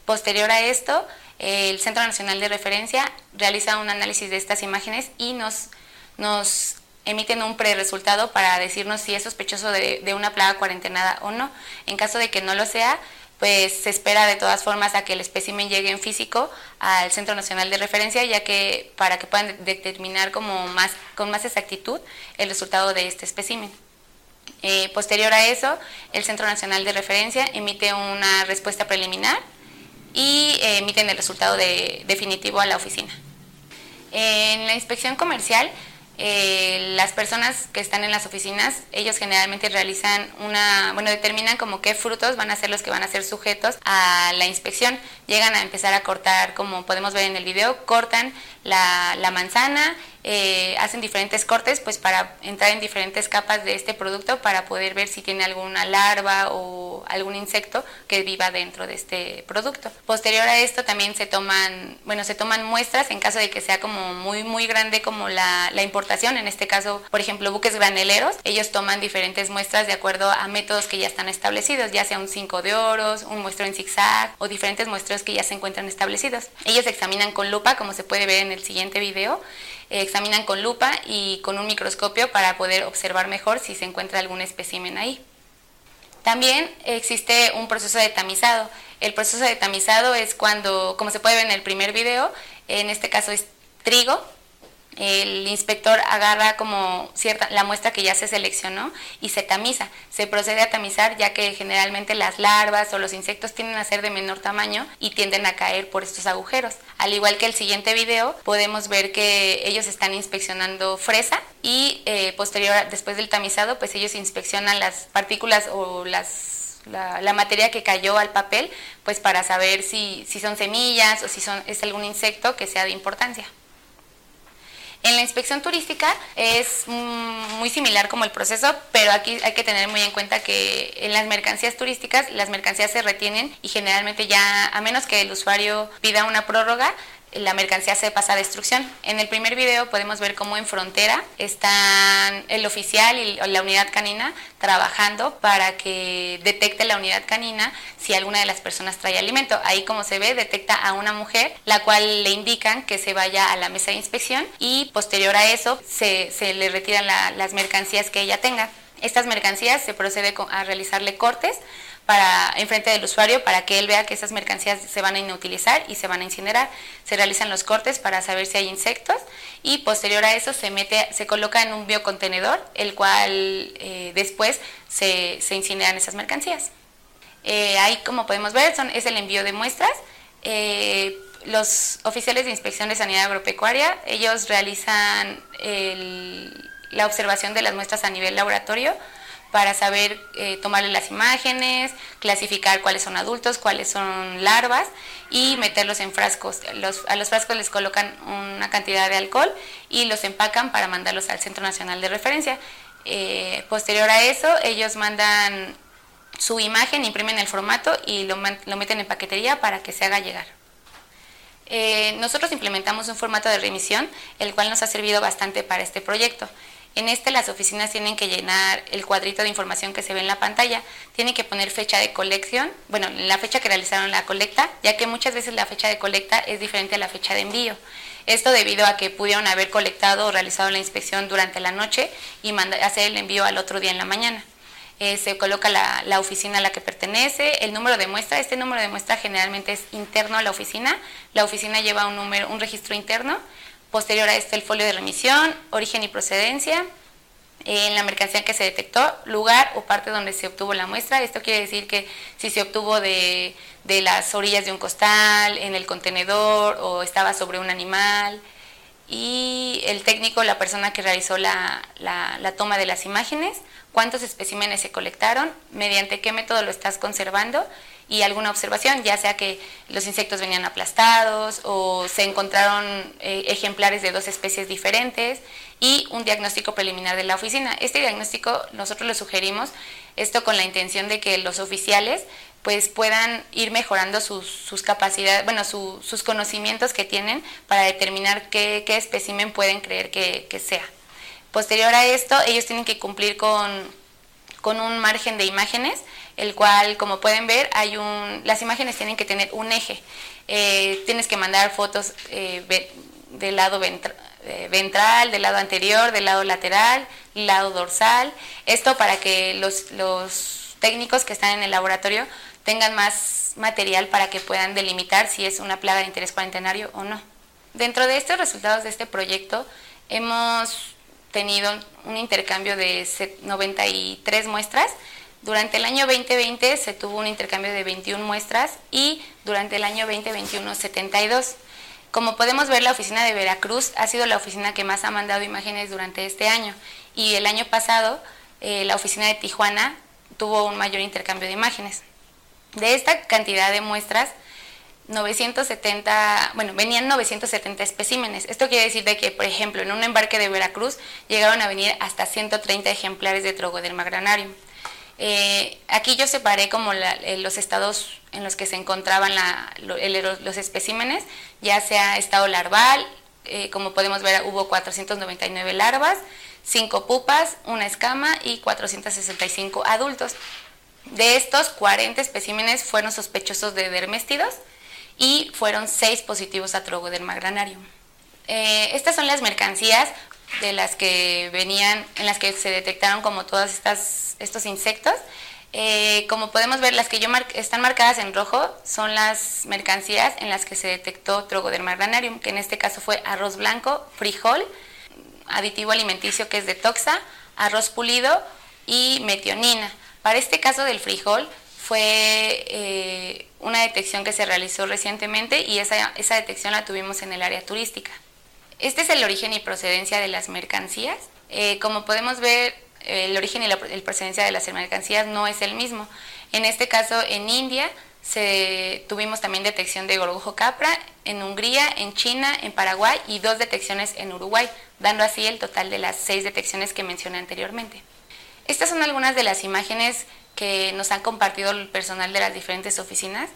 Posterior a esto, el Centro Nacional de Referencia realiza un análisis de estas imágenes y nos, nos emiten un pre-resultado para decirnos si es sospechoso de, una plaga cuarentenada o no. En caso de que no lo sea, pues se espera de todas formas a que el espécimen llegue en físico al Centro Nacional de Referencia, ya que para que puedan determinar como más, con más exactitud el resultado de este espécimen. Eh, posterior a eso, el Centro Nacional de Referencia emite una respuesta preliminar y eh, emiten el resultado definitivo a la oficina. En la inspección comercial, eh, las personas que están en las oficinas, ellos generalmente realizan una, bueno, determinan como qué frutos van a ser los que van a ser sujetos a la inspección. Llegan a empezar a cortar, como podemos ver en el video, cortan la manzana, eh, hacen diferentes cortes pues para entrar en diferentes capas de este producto para poder ver si tiene alguna larva o algún insecto que viva dentro de este producto. Posterior a esto también se toman, bueno, se toman muestras en caso de que sea como muy muy grande como la, la importación, en este caso, por ejemplo, buques graneleros, ellos toman diferentes muestras de acuerdo a métodos que ya están establecidos, ya sea un 5 de oros, un muestreo en zigzag o diferentes muestreos que ya se encuentran establecidos. Ellos examinan con lupa, como se puede ver en el siguiente video, examinan con lupa y con un microscopio para poder observar mejor si se encuentra algún espécimen ahí. También existe un proceso de tamizado. El proceso de tamizado es cuando, como se puede ver en el primer video, en este caso es trigo, el inspector agarra como cierta la muestra que ya se seleccionó y se tamiza. Se procede a tamizar ya que generalmente las larvas o los insectos tienden a ser de menor tamaño y tienden a caer por estos agujeros. Al igual que el siguiente video, podemos ver que ellos están inspeccionando fresa y eh, posterior, después del tamizado, pues ellos inspeccionan las partículas o las la, materia que cayó al papel, pues para saber si, son semillas o si es algún insecto que sea de importancia. En la inspección turística es mm, muy similar como el proceso, pero aquí hay que tener muy en cuenta que en las mercancías turísticas las mercancías se retienen y generalmente ya, a menos que el usuario pida una prórroga, la mercancía se pasa a destrucción. En el primer video podemos ver cómo en frontera están el oficial y la unidad canina trabajando para que detecte la unidad canina si alguna de las personas trae alimento. Ahí como se ve detecta a una mujer la cual le indican que se vaya a la mesa de inspección y posterior a eso se, le retiran las mercancías que ella tenga. Estas mercancías se procede a realizarle cortes para enfrente del usuario para que él vea que esas mercancías se van a inutilizar y se van a incinerar. Se realizan los cortes para saber si hay insectos y posterior a eso se mete, se coloca en un biocontenedor, el cual eh, después se, se, incineran esas mercancías. Eh, ahí como podemos ver son, es el envío de muestras. Eh, los oficiales de inspección de sanidad agropecuaria, ellos realizan la observación de las muestras a nivel laboratorio para saber eh, tomarle las imágenes, clasificar cuáles son adultos, cuáles son larvas y meterlos en frascos. a los frascos les colocan una cantidad de alcohol y los empacan para mandarlos al Centro Nacional de Referencia. Eh, posterior a eso, ellos mandan su imagen, imprimen el formato y lo, lo meten en paquetería para que se haga llegar. Eh, nosotros implementamos un formato de remisión, el cual nos ha servido bastante para este proyecto. En este las oficinas tienen que llenar el cuadrito de información que se ve en la pantalla, tienen que poner fecha de colección, bueno, la fecha que realizaron la colecta, ya que muchas veces la fecha de colecta es diferente a la fecha de envío. Esto debido a que pudieron haber colectado o realizado la inspección durante la noche y hacer el envío al otro día en la mañana. Eh, se coloca la, la, oficina a la que pertenece, el número de muestra, este número de muestra generalmente es interno a la oficina, la oficina lleva un, número, un registro interno, posterior a este el folio de remisión, origen y procedencia, eh, en la mercancía que se detectó, lugar o parte donde se obtuvo la muestra. Esto quiere decir que si se obtuvo de, de las orillas de un costal, en el contenedor o estaba sobre un animal. Y el técnico, la persona que realizó la, la, la toma de las imágenes, cuántos especímenes se colectaron, mediante qué método lo estás conservando y alguna observación, ya sea que los insectos venían aplastados o se encontraron eh, ejemplares de dos especies diferentes y un diagnóstico preliminar de la oficina. Este diagnóstico nosotros lo sugerimos, esto con la intención de que los oficiales pues puedan ir mejorando sus, capacidades, bueno, sus conocimientos que tienen para determinar qué, qué pueden creer que, que sea. Posterior a esto, ellos tienen que cumplir con, un margen de imágenes, el cual, como pueden ver, hay un, las imágenes tienen que tener un eje. Eh, tienes que mandar fotos eh, del lado eh, ventral, del lado anterior, del lado lateral, lado dorsal. Esto para que los, los técnicos que están en el laboratorio tengan más material para que puedan delimitar si es una plaga de interés cuarentenario o no. Dentro de estos resultados de este proyecto, hemos tenido un intercambio de 93 muestras. Durante el año 2020 se tuvo un intercambio de 21 muestras y durante el año 2021 72. Como podemos ver, la oficina de Veracruz ha sido la oficina que más ha mandado imágenes durante este año y el año pasado eh, la oficina de Tijuana tuvo un mayor intercambio de imágenes. De esta cantidad de muestras, 970, bueno, venían 970 especímenes. Esto quiere decir de que, por ejemplo, en un embarque de Veracruz llegaron a venir hasta 130 ejemplares de Trogoderma granarium. Eh, aquí yo separé como eh, los estados en los que se encontraban los especímenes, ya sea estado larval, eh, como podemos ver hubo 499 larvas, 5 pupas, una escama y 465 adultos. De estos, 40 especímenes fueron sospechosos de dermestidos, y fueron seis positivos a Trogoderma granarium. Eh, estas son las mercancías de las que venían, en las que se detectaron como todos estos insectos. Eh, como podemos ver, las que yo están marcadas en rojo son las mercancías en las que se detectó Trogoderma granarium, que en este caso fue arroz blanco, frijol, aditivo alimenticio que es de toxa, arroz pulido y metionina. Para este caso del frijol fue eh, una detección que se realizó recientemente y esa, esa detección la tuvimos en el área turística. Este es el origen y procedencia de las mercancías. Eh, como podemos ver, el origen y la procedencia de las mercancías no es el mismo. En este caso, en India se, tuvimos también detección de gorgojo capra, en Hungría, en China, en Paraguay y dos detecciones en Uruguay, dando así el total de las seis detecciones que mencioné anteriormente. Estas son algunas de las imágenes que nos han compartido el personal de las diferentes oficinas.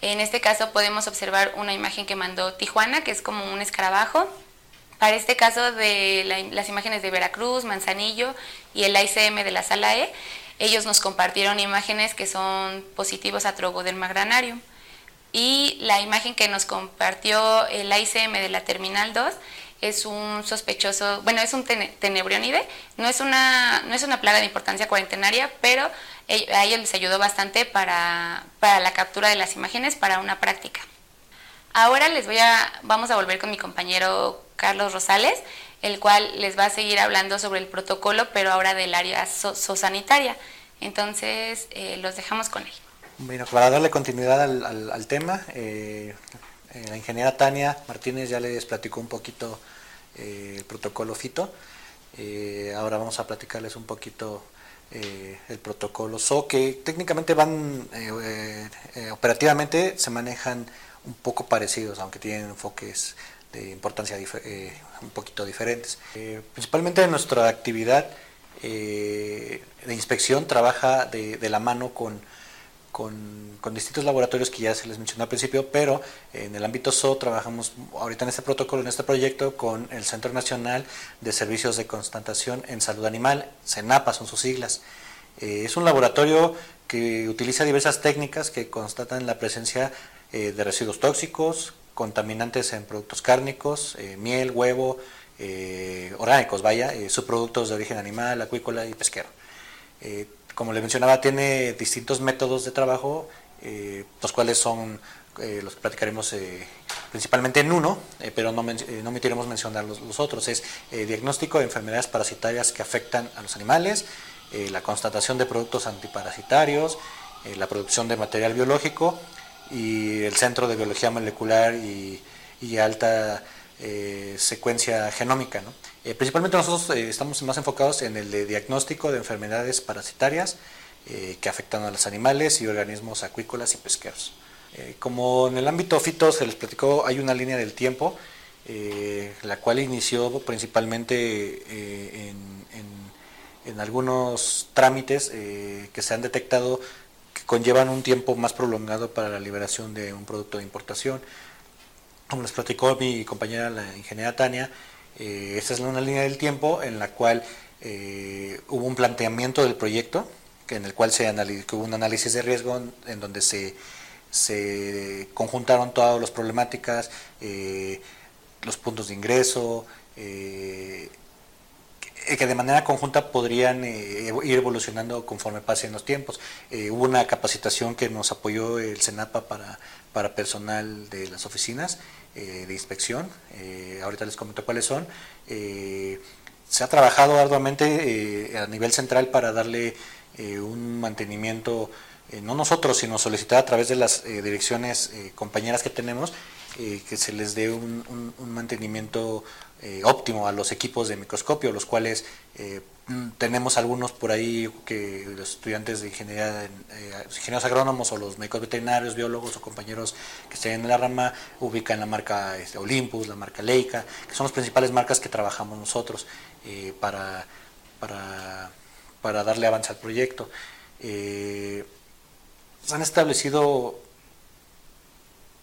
En este caso podemos observar una imagen que mandó Tijuana, que es como un escarabajo. Para este caso de las imágenes de Veracruz, Manzanillo y el ICM de la sala E, ellos nos compartieron imágenes que son positivos a Trogoderma granarium. Y la imagen que nos compartió el ICM de la Terminal 2 es un sospechoso, bueno, es un tenebrionide, no es una, no es una plaga de importancia cuarentenaria, pero a ellos les ayudó bastante para, la captura de las imágenes para una práctica. Ahora les voy a, vamos a volver con mi compañero Carlos Rosales, el cual les va a seguir hablando sobre el protocolo, pero ahora del área sosanitaria. Entonces, eh, los dejamos con él. Bueno, para darle continuidad al, tema, eh, eh, la ingeniera Tania Martínez ya les platicó un poquito el protocolo FITO. ahora vamos a platicarles un poquito el protocolo SO, que técnicamente van, operativamente se manejan un poco parecidos, aunque tienen enfoques de importancia un poquito diferentes. principalmente nuestra actividad de inspección trabaja de, la mano con, con, distintos laboratorios que ya se les mencionó al principio, pero en el ámbito SO trabajamos ahorita en este protocolo, en este proyecto, con el Centro Nacional de Servicios de Constatación en Salud Animal, CENAPA son sus siglas. Eh, es un laboratorio que utiliza diversas técnicas que constatan la presencia eh, de residuos tóxicos, contaminantes en productos cárnicos, eh, miel, huevo, orgánicos, vaya, subproductos de origen animal, acuícola y pesquero como le mencionaba, tiene distintos métodos de trabajo, eh, los cuales son eh, los que platicaremos eh, principalmente en uno, pero no, no omitiremos mencionar los, los otros. Es diagnóstico de enfermedades parasitarias que afectan a los animales, la constatación de productos antiparasitarios, la producción de material biológico y el Centro de Biología Molecular y, y alta eh, secuencia genómica. Eh, principalmente nosotros eh, estamos más enfocados en el de diagnóstico de enfermedades parasitarias que afectan a los animales y organismos acuícolas y pesqueros. como en el ámbito fito se les platicó, hay una línea del tiempo, la cual inició principalmente en, algunos trámites que se han detectado conllevan un tiempo más prolongado para la liberación de un producto de importación. Como les platicó mi compañera la ingeniera Tania, eh, esta es una línea del tiempo en la cual eh, hubo un planteamiento del proyecto, que en el cual se hubo un análisis de riesgo en, donde se, se, conjuntaron todas las problemáticas, eh, los puntos de ingreso, que de manera conjunta podrían ir evolucionando conforme pasen los tiempos. hubo una capacitación que nos apoyó el CENAPA para, para personal de las oficinas eh, de inspección, eh, ahorita les comento cuáles son. Eh, se ha trabajado arduamente a nivel central para darle un mantenimiento, no nosotros, sino solicitar a través de las direcciones compañeras que tenemos, que se les dé un mantenimiento óptimo a los equipos de microscopio, los cuales Mm, tenemos algunos por ahí que los estudiantes de ingeniería, eh, ingenieros agrónomos o los médicos veterinarios, biólogos o compañeros que estén en la rama ubican la marca este, Olympus, la marca Leica, que son las principales marcas que trabajamos nosotros eh, para, para, darle avance al proyecto. Eh, se han establecido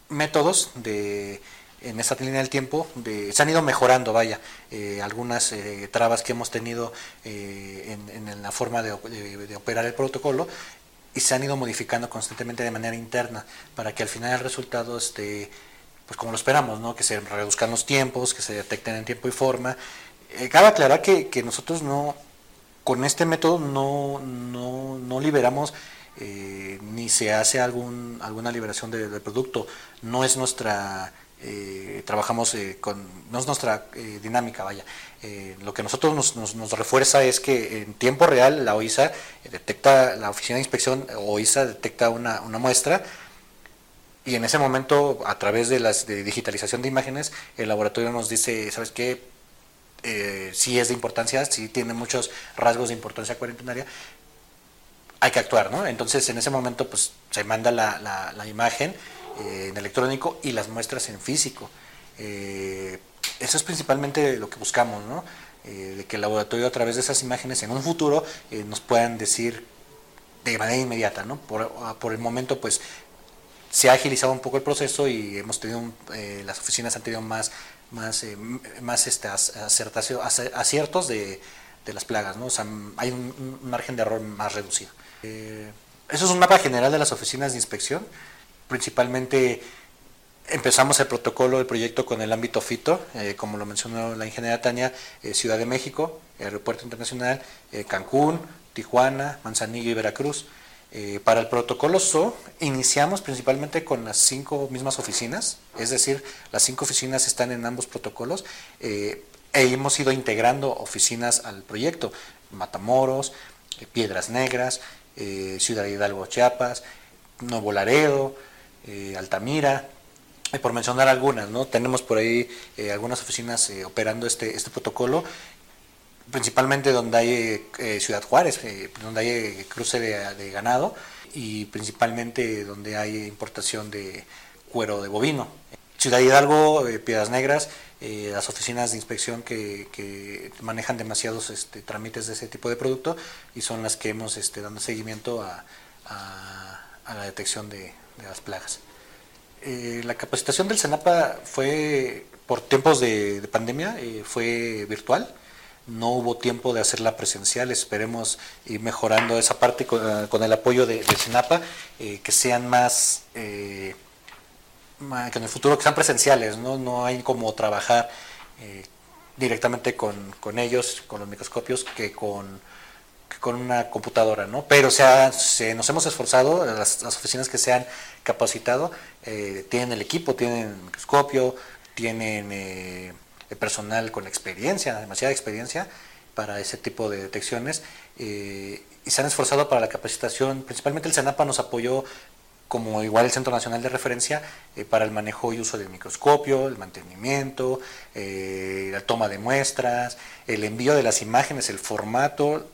métodos de en esta línea del tiempo de, se han ido mejorando, vaya, eh, algunas eh, trabas que hemos tenido eh, en, la forma de, operar el protocolo y se han ido modificando constantemente de manera interna para que al final el resultado esté, pues como lo esperamos, ¿no? que se reduzcan los tiempos, que se detecten en tiempo y forma. cabe aclarar que, nosotros no, con este método no, no, liberamos ni se hace algún, alguna liberación del producto, no es nuestra eh, trabajamos eh, con, no es nuestra eh, dinámica, vaya. lo que nosotros nos, nos, refuerza es que en tiempo real la OISA detecta, la Oficina de Inspección OISA detecta una, una muestra y en ese momento, a través de la de digitalización de imágenes, el laboratorio nos dice, ¿sabes qué? Eh, si es de importancia, si tiene muchos rasgos de importancia cuarentenaria, hay que actuar, ¿no? Entonces, en ese momento, pues se manda la, la, la imagen en electrónico y las muestras en físico. Eh, eso es principalmente lo que buscamos, ¿no? Eh, de que el laboratorio a través de esas imágenes en un futuro eh, nos puedan decir de manera inmediata, ¿no? Por, ah, por, el momento, pues se ha agilizado un poco el proceso y hemos tenido, las oficinas han tenido más, más, este, aciertos de, de, las plagas, ¿no? O sea, hay un, un margen de error más reducido. eso es un mapa general de las oficinas de inspección principalmente empezamos el protocolo del proyecto con el ámbito FITO, eh, como lo mencionó la ingeniera Tania, eh, Ciudad de México, Aeropuerto Internacional, eh, Cancún, Tijuana, Manzanillo y Veracruz. para el protocolo SO iniciamos principalmente con las cinco mismas oficinas, es decir, las cinco oficinas están en ambos protocolos e hemos ido integrando oficinas al proyecto, Matamoros, Piedras Negras, Ciudad Hidalgo, Chiapas, Nuevo Laredo, eh, Altamira, por mencionar algunas, ¿no? Tenemos por ahí eh, algunas oficinas eh, operando este, este protocolo, principalmente donde hay Ciudad Juárez, donde hay cruce de, ganado y principalmente donde hay importación de cuero de bovino. Ciudad Hidalgo, Piedras Negras, las oficinas de inspección que, manejan demasiados este, trámites de ese tipo de producto y son las que hemos este, dando seguimiento a la detección de, las plagas. Eh, la capacitación del CENAPA fue por tiempos de, pandemia, eh, fue virtual. No hubo tiempo de hacerla presencial, esperemos ir mejorando esa parte con, el apoyo de, de CENAPA, que sean más, que en el futuro que sean presenciales, no, no hay como trabajar directamente con, ellos, con los microscopios, que con, con una computadora, ¿no? Pero o sea, se, nos hemos esforzado, las, oficinas que se han capacitado eh, tienen el equipo, tienen microscopio, tienen eh, el personal con experiencia, demasiada experiencia para ese tipo de detecciones eh, y se han esforzado para la capacitación. Principalmente el CENAPA nos apoyó como igual el Centro Nacional de Referencia eh, para el manejo y uso del microscopio, el mantenimiento, la toma de muestras, el envío de las imágenes, el formato,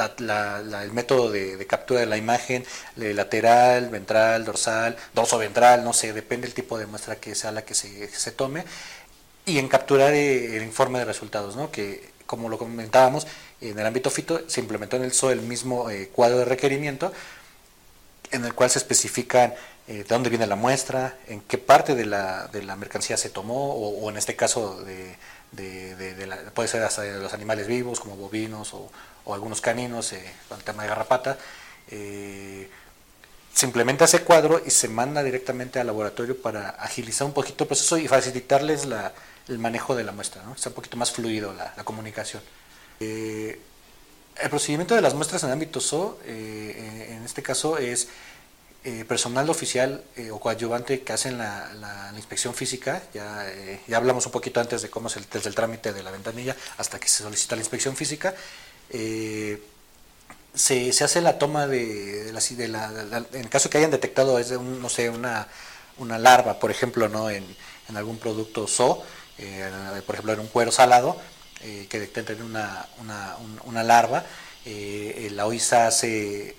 el método de, captura de la imagen, lateral, ventral, dorsal, dorso ventral, no sé, depende del tipo de muestra que sea la que se, tome, y en capturar eh, el informe de resultados, ¿no? que como lo comentábamos, en el ámbito fito se implementó en el SOE el mismo cuadro de requerimiento, en el cual se especifican eh, de dónde viene la muestra, en qué parte de la, de la mercancía se tomó, o, en este caso de, puede ser hasta de los animales vivos como bovinos o, algunos caninos, eh, el tema de garrapata. Eh, se implementa ese cuadro y se manda directamente al laboratorio para agilizar un poquito el proceso y facilitarles el manejo de la muestra, ¿no? sea un poquito más fluido la, comunicación. El procedimiento de las muestras en ámbito SO, eh, en este caso, es eh, personal oficial eh, o coadyuvante que hacen la, inspección física. Ya, ya, hablamos un poquito antes de cómo es el, desde el trámite de la ventanilla hasta que se solicita la inspección física. Se, se, hace la toma de, la, de la, en caso que hayan detectado es no sé una, una larva por ejemplo no en, en algún producto SO por ejemplo en un cuero salado eh, que detecten una, una, larva. Eh, la OISA hace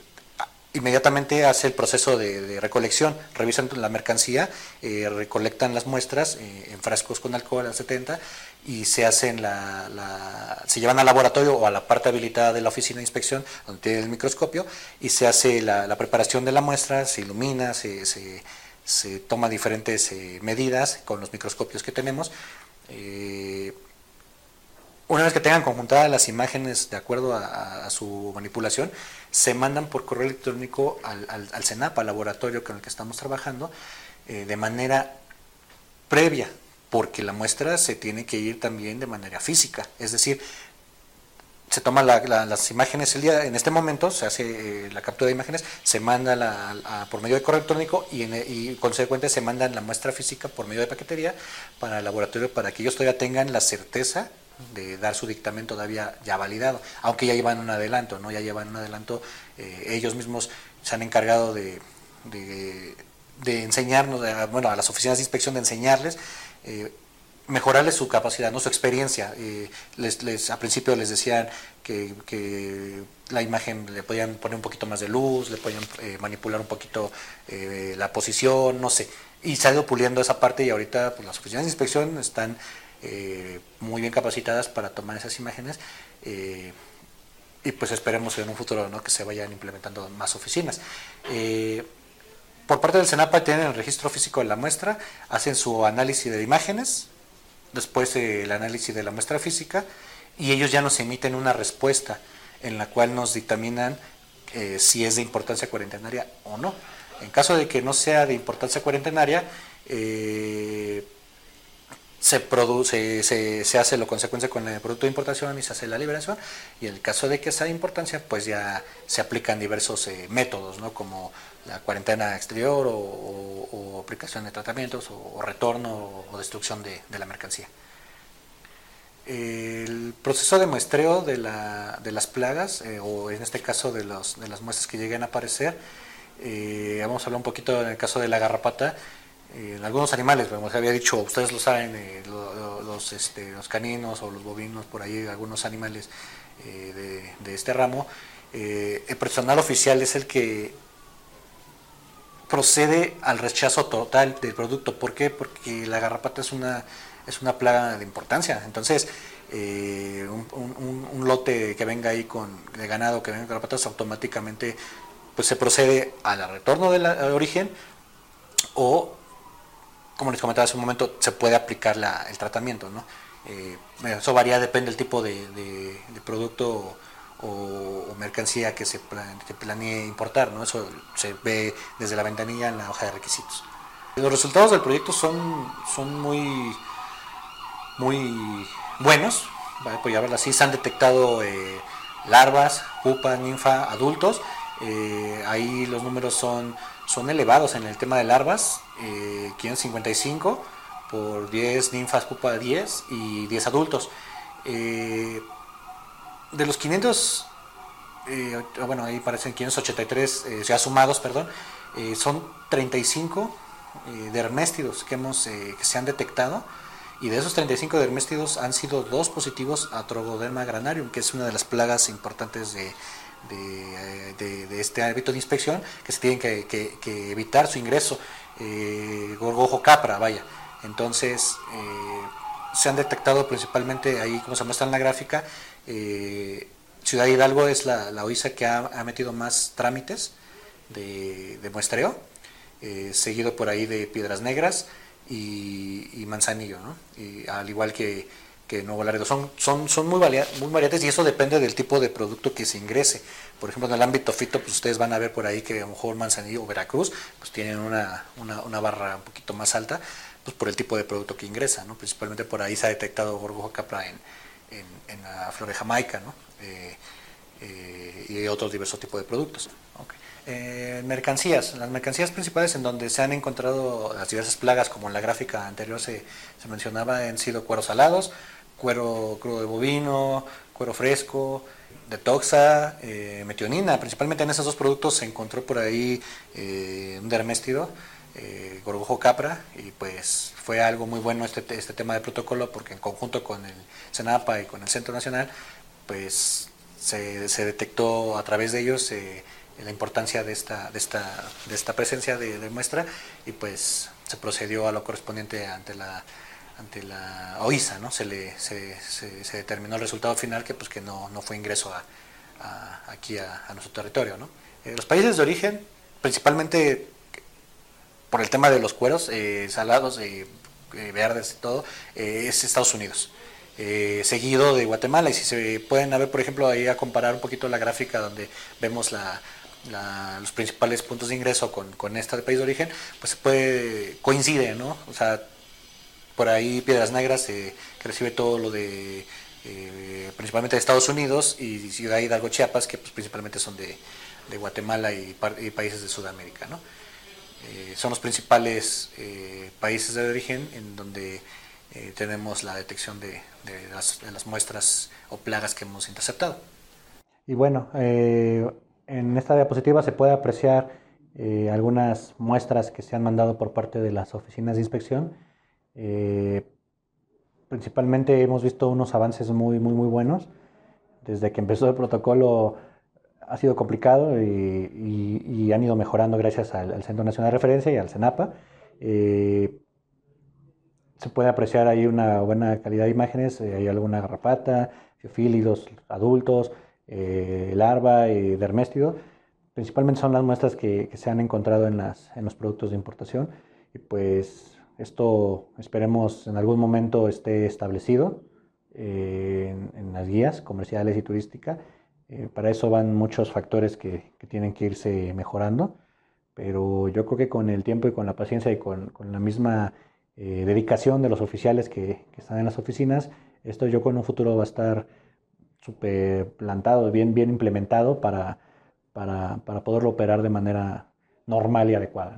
inmediatamente hace el proceso de, recolección, revisan la mercancía, eh, recolectan las muestras en frascos con alcohol al 70 y se hacen la, se llevan al laboratorio o a la parte habilitada de la oficina de inspección donde tiene el microscopio y se hace la, preparación de la muestra, se ilumina, se, se, toma diferentes medidas con los microscopios que tenemos. Una vez que tengan conjuntadas las imágenes de acuerdo a, su manipulación, se mandan por correo electrónico al, al, al CENAP, al laboratorio con el que estamos trabajando, eh, de manera previa, porque la muestra se tiene que ir también de manera física, es decir, se toman las imágenes el día, en este momento se hace eh, la captura de imágenes, se manda la, por medio de correo electrónico y, y consecuentemente se manda la muestra física por medio de paquetería para el laboratorio para que ellos todavía tengan la certeza de dar su dictamen todavía ya validado, aunque ya llevan un adelanto, ¿no? Ya llevan un adelanto, eh, ellos mismos se han encargado de, de, enseñarnos, bueno, a las oficinas de inspección de enseñarles, eh, mejorarles su capacidad, ¿no? su experiencia. Eh, les, les, al principio les decían que, que, la imagen le podían poner un poquito más de luz, le podían manipular un poquito la posición, no sé. Y se ha ido puliendo esa parte y ahorita pues, las oficinas de inspección están eh, muy bien capacitadas para tomar esas imágenes eh, y pues esperemos en un futuro que se vayan implementando más oficinas. Eh, por parte del CENAPA tienen el registro físico de la muestra, hacen su análisis de imágenes, después el análisis de la muestra física y ellos ya nos emiten una respuesta en la cual nos dictaminan si es de importancia cuarentenaria o no. En caso de que no sea de importancia cuarentenaria, eh, se produce, se, se, hace lo consecuencia con el producto de importación y se hace la liberación. Y en el caso de que sea de importancia, pues ya se aplican diversos eh, métodos, ¿no? como la cuarentena exterior o, aplicación de tratamientos o, retorno o, destrucción de, la mercancía. El proceso de muestreo de, la, de las plagas, eh, o en este caso de, los, de las muestras que lleguen a aparecer, eh, vamos a hablar un poquito en el caso de la garrapata, en algunos animales, como había dicho, ustedes lo saben, eh, los, este, los caninos o los bovinos, por ahí algunos animales eh, de, este ramo, eh, el personal oficial es el que procede al rechazo total del producto. ¿Por qué? Porque la garrapata es una, es una plaga de importancia. Entonces, un, lote que venga ahí con ganado que venga garrapatas automáticamente pues se procede al retorno del origen o, como les comentaba hace un momento, se puede aplicar el tratamiento. ¿no? Eh, eso varía, depende del tipo de, producto o, mercancía que se, planee importar. ¿no? Eso se ve desde la ventanilla en la hoja de requisitos. Los resultados del proyecto son, son muy, muy buenos, ¿vale? pues se han detectado eh, larvas, pupa, ninfa, adultos, eh, ahí los números son, son elevados en el tema de larvas, eh, 555 por 10 ninfas pupa 10 y 10 adultos. Eh, de los 500, eh, bueno, ahí parecen 583 ya sumados, perdón, son 35 derméstidos que, hemos, que se han detectado y de esos 35 derméstidos han sido dos positivos a Trogoderma granarium, que es una de las plagas importantes de, de, este hábito de inspección, que se tienen que, evitar su ingreso. Eh, gorgojo capra, vaya. Entonces, eh, se han detectado principalmente ahí, como se muestra en la gráfica, eh, Ciudad Hidalgo es la, la OISA que ha, metido más trámites de, muestreo, seguido por ahí de Piedras Negras y, Manzanillo, y, al igual que que Nuevo Laredo. Son, son, son muy, muy variantes y eso depende del tipo de producto que se ingrese. Por ejemplo, en el ámbito fito, pues ustedes van a ver por ahí que a lo mejor Manzanillo o Veracruz pues tienen una, una, barra un poquito más alta pues por el tipo de producto que ingresa. ¿no? Principalmente por ahí se ha detectado Gorgojo capra en, la flor de Jamaica ¿no? Eh, eh, y otros diversos tipos de productos. Eh, mercancías. Las mercancías principales en donde se han encontrado las diversas plagas, como en la gráfica anterior se, se mencionaba, han sido cueros salados, cuero crudo de bovino, cuero fresco, de toxa, eh, metionina. Principalmente en esos dos productos se encontró por ahí eh, un derméstido, eh, gorgojo capra, y pues fue algo muy bueno este, este tema de protocolo porque en conjunto con el CENAPA y con el Centro Nacional, pues se, detectó a través de ellos la importancia de esta, de esta, de esta presencia de, de muestra y pues se procedió a lo correspondiente ante la ante la OISA, ¿no? Se, le, se, se, determinó el resultado final que, pues, que no, no fue ingreso a, aquí a, nuestro territorio. ¿no? Eh, los países de origen, principalmente por el tema de los cueros eh, salados, eh, verdes y todo, es Estados Unidos. seguido de Guatemala y si se pueden ver por ejemplo ahí a comparar un poquito la gráfica donde vemos la, los principales puntos de ingreso con, con esta de país de origen, pues se puede, coincide, ¿no? O sea, por ahí Piedras Negras, eh, que recibe todo lo de eh, principalmente de Estados Unidos, y Ciudad Hidalgo, Chiapas, que pues, principalmente son de, Guatemala y, países de Sudamérica. ¿no? Eh, son los principales países de origen en donde tenemos la detección de, las, muestras o plagas que hemos interceptado. Y bueno, en esta diapositiva se puede apreciar algunas muestras que se han mandado por parte de las oficinas de inspección eh, principalmente hemos visto unos avances muy, muy, muy buenos. Desde que empezó el protocolo ha sido complicado y, han ido mejorando gracias al, Centro Nacional de Referencia y al CENAPA. Eh, se puede apreciar ahí una buena calidad de imágenes, eh, hay alguna garrapata, fiofílidos adultos, larva y derméstido. Principalmente son las muestras que, se han encontrado en, las, en los productos de importación y pues esto esperemos en algún momento esté establecido eh, en, las guías comerciales y turísticas. Eh, para eso van muchos factores que, tienen que irse mejorando, pero yo creo que con el tiempo y con la paciencia y con, la misma eh, dedicación de los oficiales que, están en las oficinas, esto yo con un futuro va a estar súper plantado, bien, bien implementado para, para, poderlo operar de manera normal y adecuada.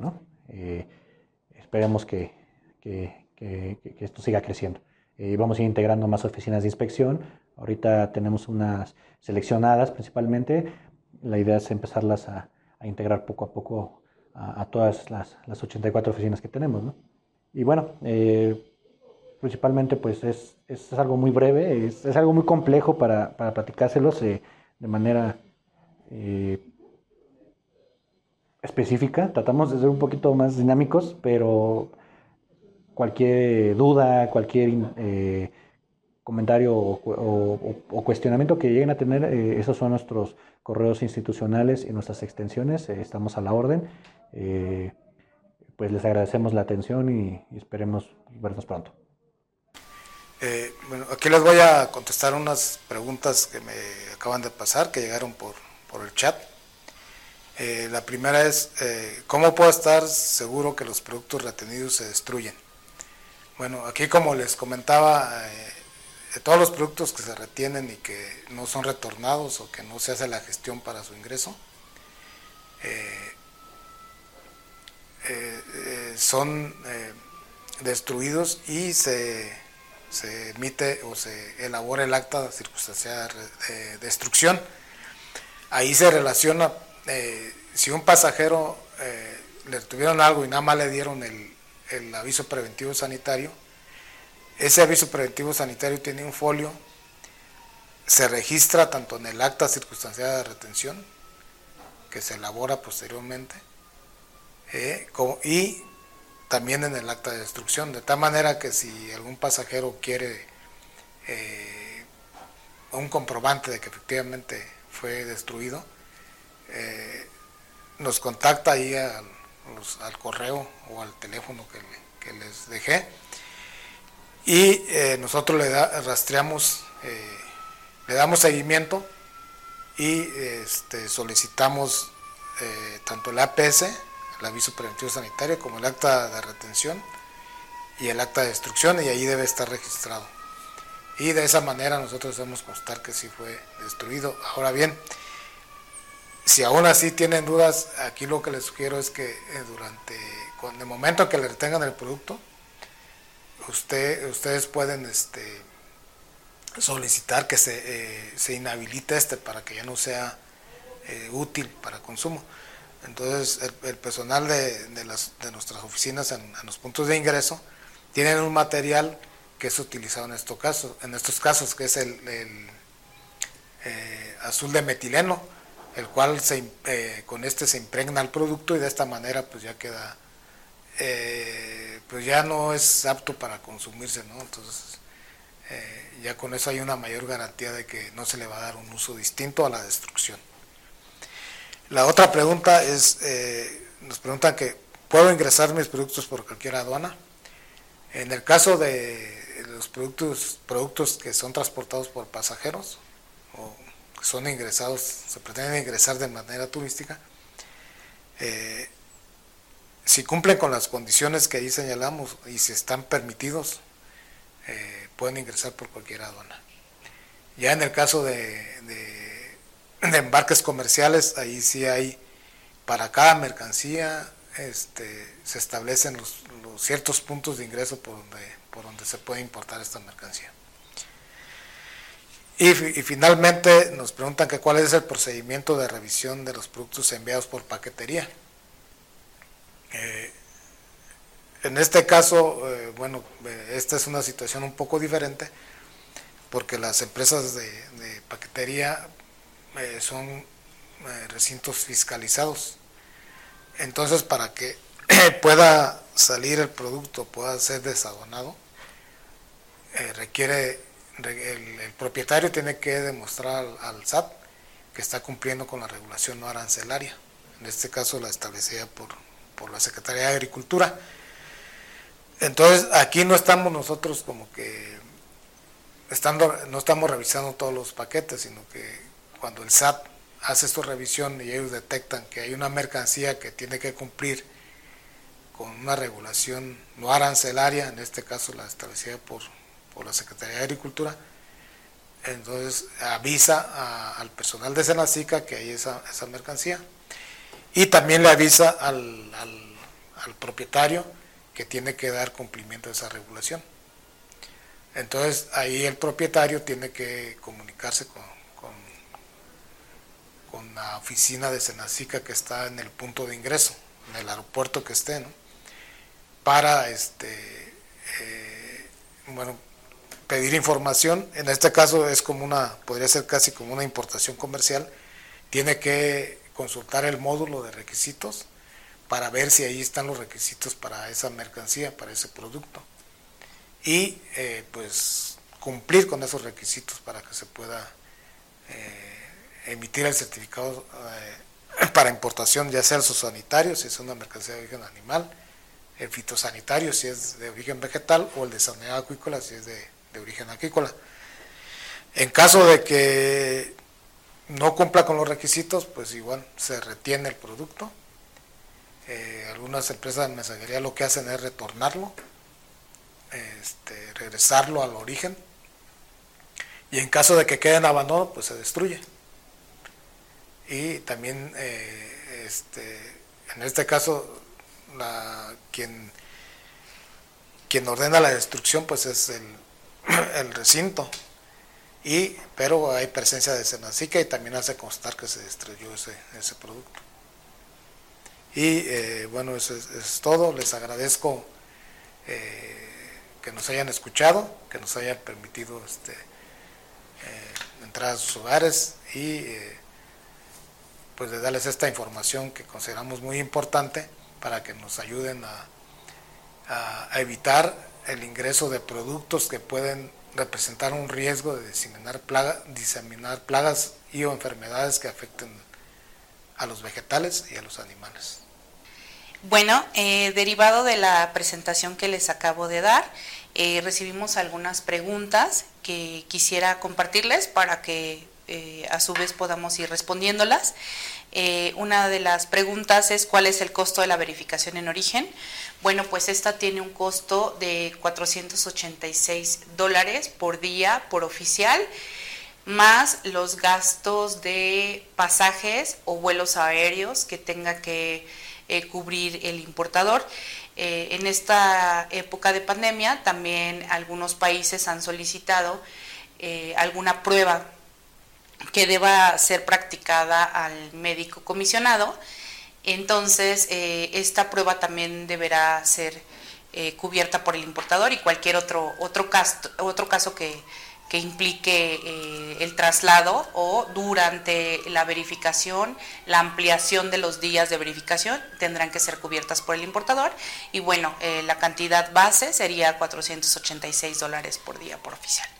esperemos que, que, esto siga creciendo. Eh, vamos a ir integrando más oficinas de inspección. Ahorita tenemos unas seleccionadas principalmente. La idea es empezarlas a, integrar poco a poco a, todas las, las, 84 oficinas que tenemos. ¿no? Y bueno, eh, principalmente pues es, es, algo muy breve, es, es algo muy complejo para, para platicárselos eh, de manera específica. Tratamos de ser un poquito más dinámicos, pero cualquier duda, cualquier eh, comentario o, cuestionamiento que lleguen a tener, eh, esos son nuestros correos institucionales y nuestras extensiones. Eh, estamos a la orden. Eh, pues les agradecemos la atención y, esperemos vernos pronto. bueno, aquí les voy a contestar unas preguntas que me acaban de pasar, que llegaron por, por el chat. la primera es, ¿cómo puedo estar seguro que los productos retenidos se destruyen? Bueno, aquí como les comentaba, todos los productos que se retienen y que no son retornados o que no se hace la gestión para su ingreso, eh, eh, eh, son destruidos y se, emite o se elabora el acta de circunstancial de destrucción. Ahí se relaciona, si un pasajero le tuvieron algo y nada más le dieron el aviso preventivo sanitario, ese aviso preventivo sanitario tiene un folio, se registra tanto en el acta circunstanciada de retención, que se elabora posteriormente, eh, y también en el acta de destrucción, de tal manera que si algún pasajero quiere eh, un comprobante de que efectivamente fue destruido, eh, nos contacta ahí al, correo o al teléfono que les dejé y eh, nosotros le rastreamos, eh, le damos seguimiento y este, solicitamos eh, tanto el APS, el aviso preventivo sanitario, como el acta de retención y el acta de destrucción y ahí debe estar registrado. Y de esa manera nosotros debemos constar que sí fue destruido. Ahora bien, si aún así tienen dudas, aquí lo que les sugiero es que durante, con el momento que le retengan el producto, usted, ustedes pueden este, solicitar que se, eh, se, inhabilite este para que ya no sea eh, útil para consumo. Entonces, el, personal de, de, las, de, nuestras oficinas en, los puntos de ingreso tienen un material que es utilizado en estos casos, en estos casos que es el, eh, azul de metileno, el cual se, con este se impregna el producto y de esta manera pues ya queda eh, pues ya no es apto para consumirse, ¿no? Entonces, eh, ya con eso hay una mayor garantía de que no se le va a dar un uso distinto a la destrucción. La otra pregunta es, eh, nos preguntan que, ¿puedo ingresar mis productos por cualquier aduana? En el caso de los productos, productos que son transportados por pasajeros o son ingresados, se pretenden ingresar de manera turística, eh, si cumplen con las condiciones que ahí señalamos y si están permitidos, eh, pueden ingresar por cualquier aduana. Ya en el caso de, embarques comerciales, ahí sí hay, para cada mercancía este, se establecen los, ciertos puntos de ingreso por donde, por donde se puede importar esta mercancía. Y, finalmente nos preguntan que cuál es el procedimiento de revisión de los productos enviados por paquetería. Eh, en este caso, eh, bueno, eh, esta es una situación un poco diferente porque las empresas de, paquetería son recintos fiscalizados. Entonces, para que <clears throat> pueda salir el producto, pueda ser desadonado, requiere, el, propietario tiene que demostrar al, SAT que está cumpliendo con la regulación no arancelaria. En este caso la establecida por por la Secretaría de Agricultura. Entonces, aquí no estamos nosotros como que estando, no estamos revisando todos los paquetes, sino que cuando el SAT hace su revisión y ellos detectan que hay una mercancía que tiene que cumplir con una regulación no arancelaria, en este caso la establecida por, la Secretaría de Agricultura, entonces avisa al personal de Senacica que hay esa, esa mercancía y también le avisa al, al, propietario que tiene que dar cumplimiento a esa regulación. Entonces ahí el propietario tiene que comunicarse con, con, la oficina de Senacica que está en el punto de ingreso, en el aeropuerto que esté, para este, eh, bueno, pedir información. En este caso es como una, podría ser casi como una importación comercial. Tiene que consultar el módulo de requisitos para ver si ahí están los requisitos para esa mercancía, para ese producto. Y eh, pues cumplir con esos requisitos para que se pueda eh, emitir el certificado eh, <clears throat> para importación, ya sea el sanitario, si es una mercancía de origen animal, el fitosanitario, si es de origen vegetal, o el de sanidad acuícola, si es de, origen acuícola. En caso de que no cumpla con los requisitos, pues igual se retiene el producto. Eh, algunas empresas de mensajería lo que hacen es retornarlo, este, regresarlo al origen. Y en caso de que quede en abandono, pues se destruye. Y también, eh, este, en este caso, quien, quien ordena la destrucción, pues es el, <clears throat> el recinto y, pero hay presencia de Senacica y también hace constar que se destruyó ese, ese producto. Y eh, bueno, eso es, todo. Les agradezco eh, que nos hayan escuchado, que nos hayan permitido este, eh, entrar a sus hogares y pues de darles esta información que consideramos muy importante para que nos ayuden a, a evitar el ingreso de productos que pueden representar un riesgo de diseminar, plaga, diseminar plagas y o enfermedades que afecten a los vegetales y a los animales. Bueno, eh, derivado de la presentación que les acabo de dar, eh, recibimos algunas preguntas que quisiera compartirles para que eh, a su vez podamos ir respondiéndolas. una de las preguntas es cuál es el costo de la verificación en origen. Bueno, pues esta tiene un costo de 486 dólares por día por oficial, más los gastos de pasajes o vuelos aéreos que tenga que eh, cubrir el importador. Eh, en esta época de pandemia también algunos países han solicitado eh, alguna prueba que deba ser practicada al médico comisionado entonces, eh, esta prueba también deberá ser eh, cubierta por el importador y cualquier otro, otro, caso, otro caso que, implique eh, el traslado o durante la verificación, la ampliación de los días de verificación tendrán que ser cubiertas por el importador y bueno, la cantidad base sería 486 dólares por día por oficial.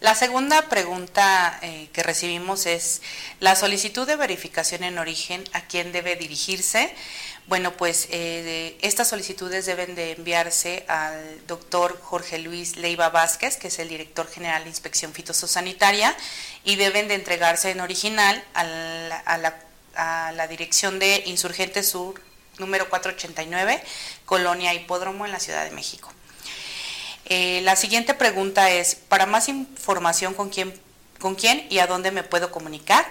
La segunda pregunta eh, que recibimos es la solicitud de verificación en origen, ¿a quién debe dirigirse? Bueno, pues eh, estas solicitudes deben de enviarse al doctor Jorge Luis Leiva Vázquez, que es el director general de Inspección Fitosanitaria, y deben de entregarse en original a la, a la dirección de Insurgente Sur número 489, Colonia Hipódromo en la Ciudad de México. Eh, la siguiente pregunta es, para más información, ¿con quién, con quién y a dónde me puedo comunicar?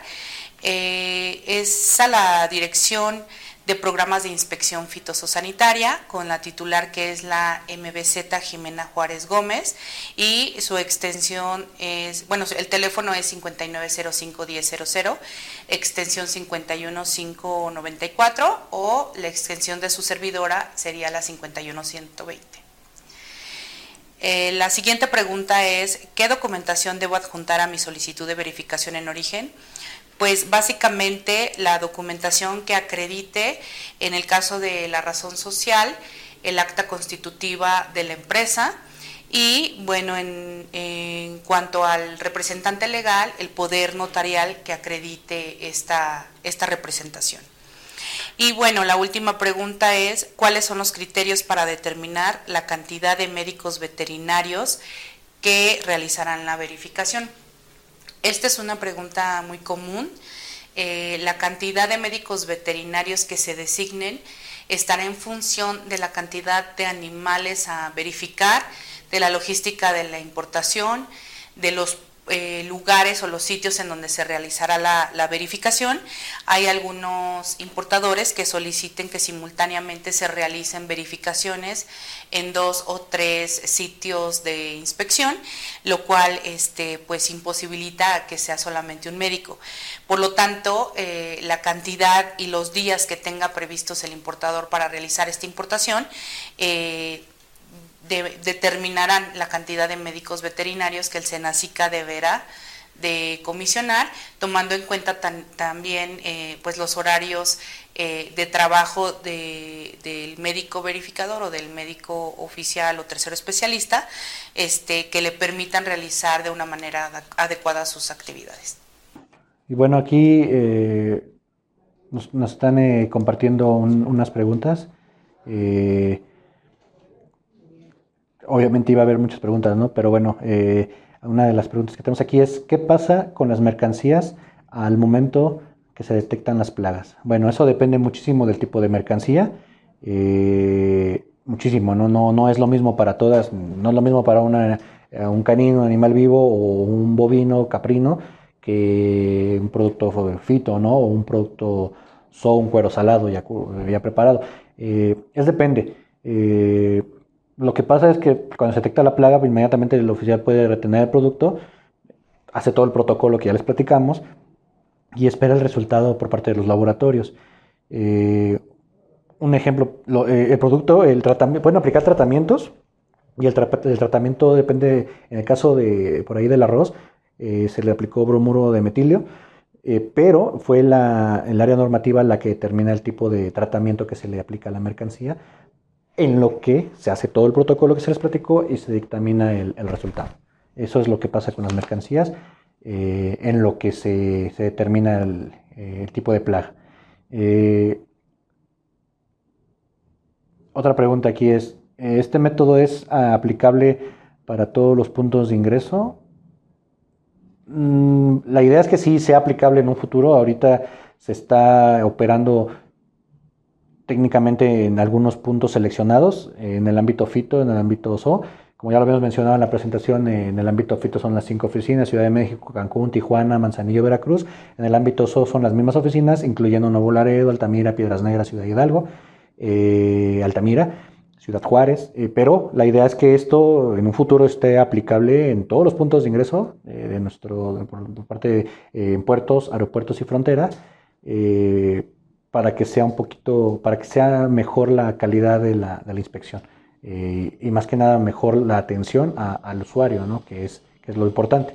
Eh, es a la dirección de programas de inspección fitosanitaria con la titular que es la MBZ Jimena Juárez Gómez y su extensión es, bueno, el teléfono es 5905-1000, extensión 51594 o la extensión de su servidora sería la 51120. Eh, la siguiente pregunta es, ¿qué documentación debo adjuntar a mi solicitud de verificación en origen? Pues básicamente la documentación que acredite, en el caso de la razón social, el acta constitutiva de la empresa y, bueno, en, en cuanto al representante legal, el poder notarial que acredite esta, esta representación. Y bueno, la última pregunta es, ¿cuáles son los criterios para determinar la cantidad de médicos veterinarios que realizarán la verificación? Esta es una pregunta muy común. Eh, la cantidad de médicos veterinarios que se designen estará en función de la cantidad de animales a verificar, de la logística de la importación, de los eh, lugares o los sitios en donde se realizará la, verificación. Hay algunos importadores que soliciten que simultáneamente se realicen verificaciones en dos o tres sitios de inspección, lo cual este, pues imposibilita que sea solamente un médico. Por lo tanto, eh, la cantidad y los días que tenga previstos el importador para realizar esta importación eh, determinarán la cantidad de médicos veterinarios que el SENACICA deberá de comisionar, tomando en cuenta también pues los horarios de trabajo del médico verificador o del médico oficial o tercero especialista, este, que le permitan realizar de una manera adecuada sus actividades. Y bueno, aquí nos, están compartiendo unas preguntas. Eh, obviamente iba a haber muchas preguntas, ¿no? Pero bueno, eh, una de las preguntas que tenemos aquí es, ¿qué pasa con las mercancías al momento que se detectan las plagas? Bueno, eso depende muchísimo del tipo de mercancía. Eh, muchísimo, ¿no? No, no es lo mismo para todas, no es lo mismo para una, un canino, un animal vivo o un bovino, caprino, que un producto fito, ¿no? O un producto so, un cuero salado ya, ya preparado. Eh, es depende. Eh, lo que pasa es que cuando se detecta la plaga, pues, inmediatamente el oficial puede retener el producto, hace todo el protocolo que ya les platicamos y espera el resultado por parte de los laboratorios. Eh, un ejemplo, el producto, el tratamiento, pueden aplicar tratamientos y el, tratamiento depende, en el caso de por ahí del arroz, se le aplicó bromuro de metilio eh, pero fue la, el área normativa la que determina el tipo de tratamiento que se le aplica a la mercancía, en lo que se hace todo el protocolo que se les platicó y se dictamina el, resultado. Eso es lo que pasa con las mercancías, eh, en lo que se, determina el, eh, tipo de plaga. otra pregunta aquí es, ¿este método es aplicable para todos los puntos de ingreso Mm, la idea es que sí sea aplicable en un futuro. Ahorita se está operando técnicamente en algunos puntos seleccionados, en el ámbito FITO, en el ámbito OSO. Como ya lo habíamos mencionado en la presentación, en el ámbito FITO son las cinco oficinas, Ciudad de México, Cancún, Tijuana, Manzanillo, Veracruz. En el ámbito OSO son las mismas oficinas, incluyendo Nuevo Laredo, Altamira, Piedras Negras, Ciudad Hidalgo, eh, Altamira. Ciudad Juárez, eh, pero la idea es que esto en un futuro esté aplicable en todos los puntos de ingreso eh, de nuestro, por, parte en puertos, aeropuertos y fronteras, para que sea un poquito, para que sea mejor la calidad de la, de la inspección y más que nada mejor la atención al usuario, ¿no? que, es, que es lo importante.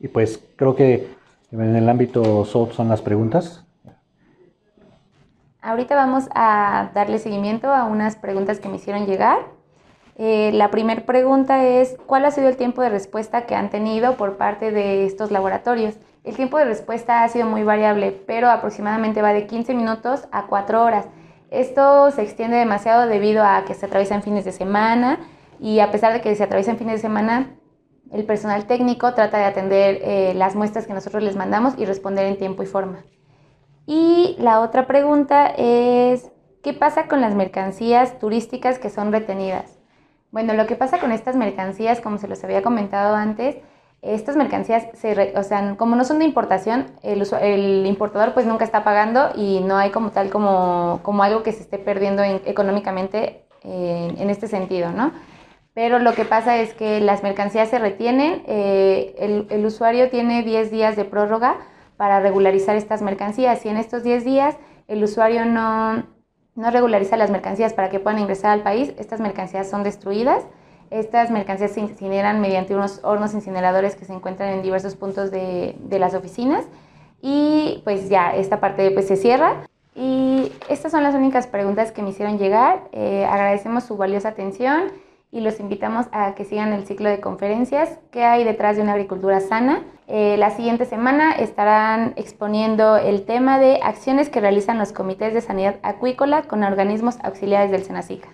y pues creo que en el ámbito son las preguntas. Ahorita vamos a darle seguimiento a unas preguntas que me hicieron llegar. Eh, la primera pregunta es, ¿cuál ha sido el tiempo de respuesta que han tenido por parte de estos laboratorios? El tiempo de respuesta ha sido muy variable, pero aproximadamente va de 15 minutos a 4 horas. Esto se extiende demasiado debido a que se atraviesan fines de semana y a pesar de que se atraviesan fines de semana, el personal técnico trata de atender eh, las muestras que nosotros les mandamos y responder en tiempo y forma. Y la otra pregunta es, ¿qué pasa con las mercancías turísticas que son retenidas? Bueno, lo que pasa con estas mercancías, como se los había comentado antes, estas mercancías, se o sea, como no son de importación, el, el, importador pues nunca está pagando y no hay como tal como, como algo que se esté perdiendo económicamente en, este sentido, ¿no? Pero lo que pasa es que las mercancías se retienen, eh, el, el usuario tiene 10 días de prórroga para regularizar estas mercancías. Si en estos 10 días el usuario no, no regulariza las mercancías para que puedan ingresar al país, estas mercancías son destruidas. Estas mercancías se incineran mediante unos hornos incineradores que se encuentran en diversos puntos de, las oficinas y pues ya esta parte pues se cierra. Y estas son las únicas preguntas que me hicieron llegar. Eh, agradecemos su valiosa atención y los invitamos a que sigan el ciclo de conferencias que hay detrás de una agricultura sana. Eh, la siguiente semana estarán exponiendo el tema de acciones que realizan los comités de sanidad acuícola con organismos auxiliares del SENACICA.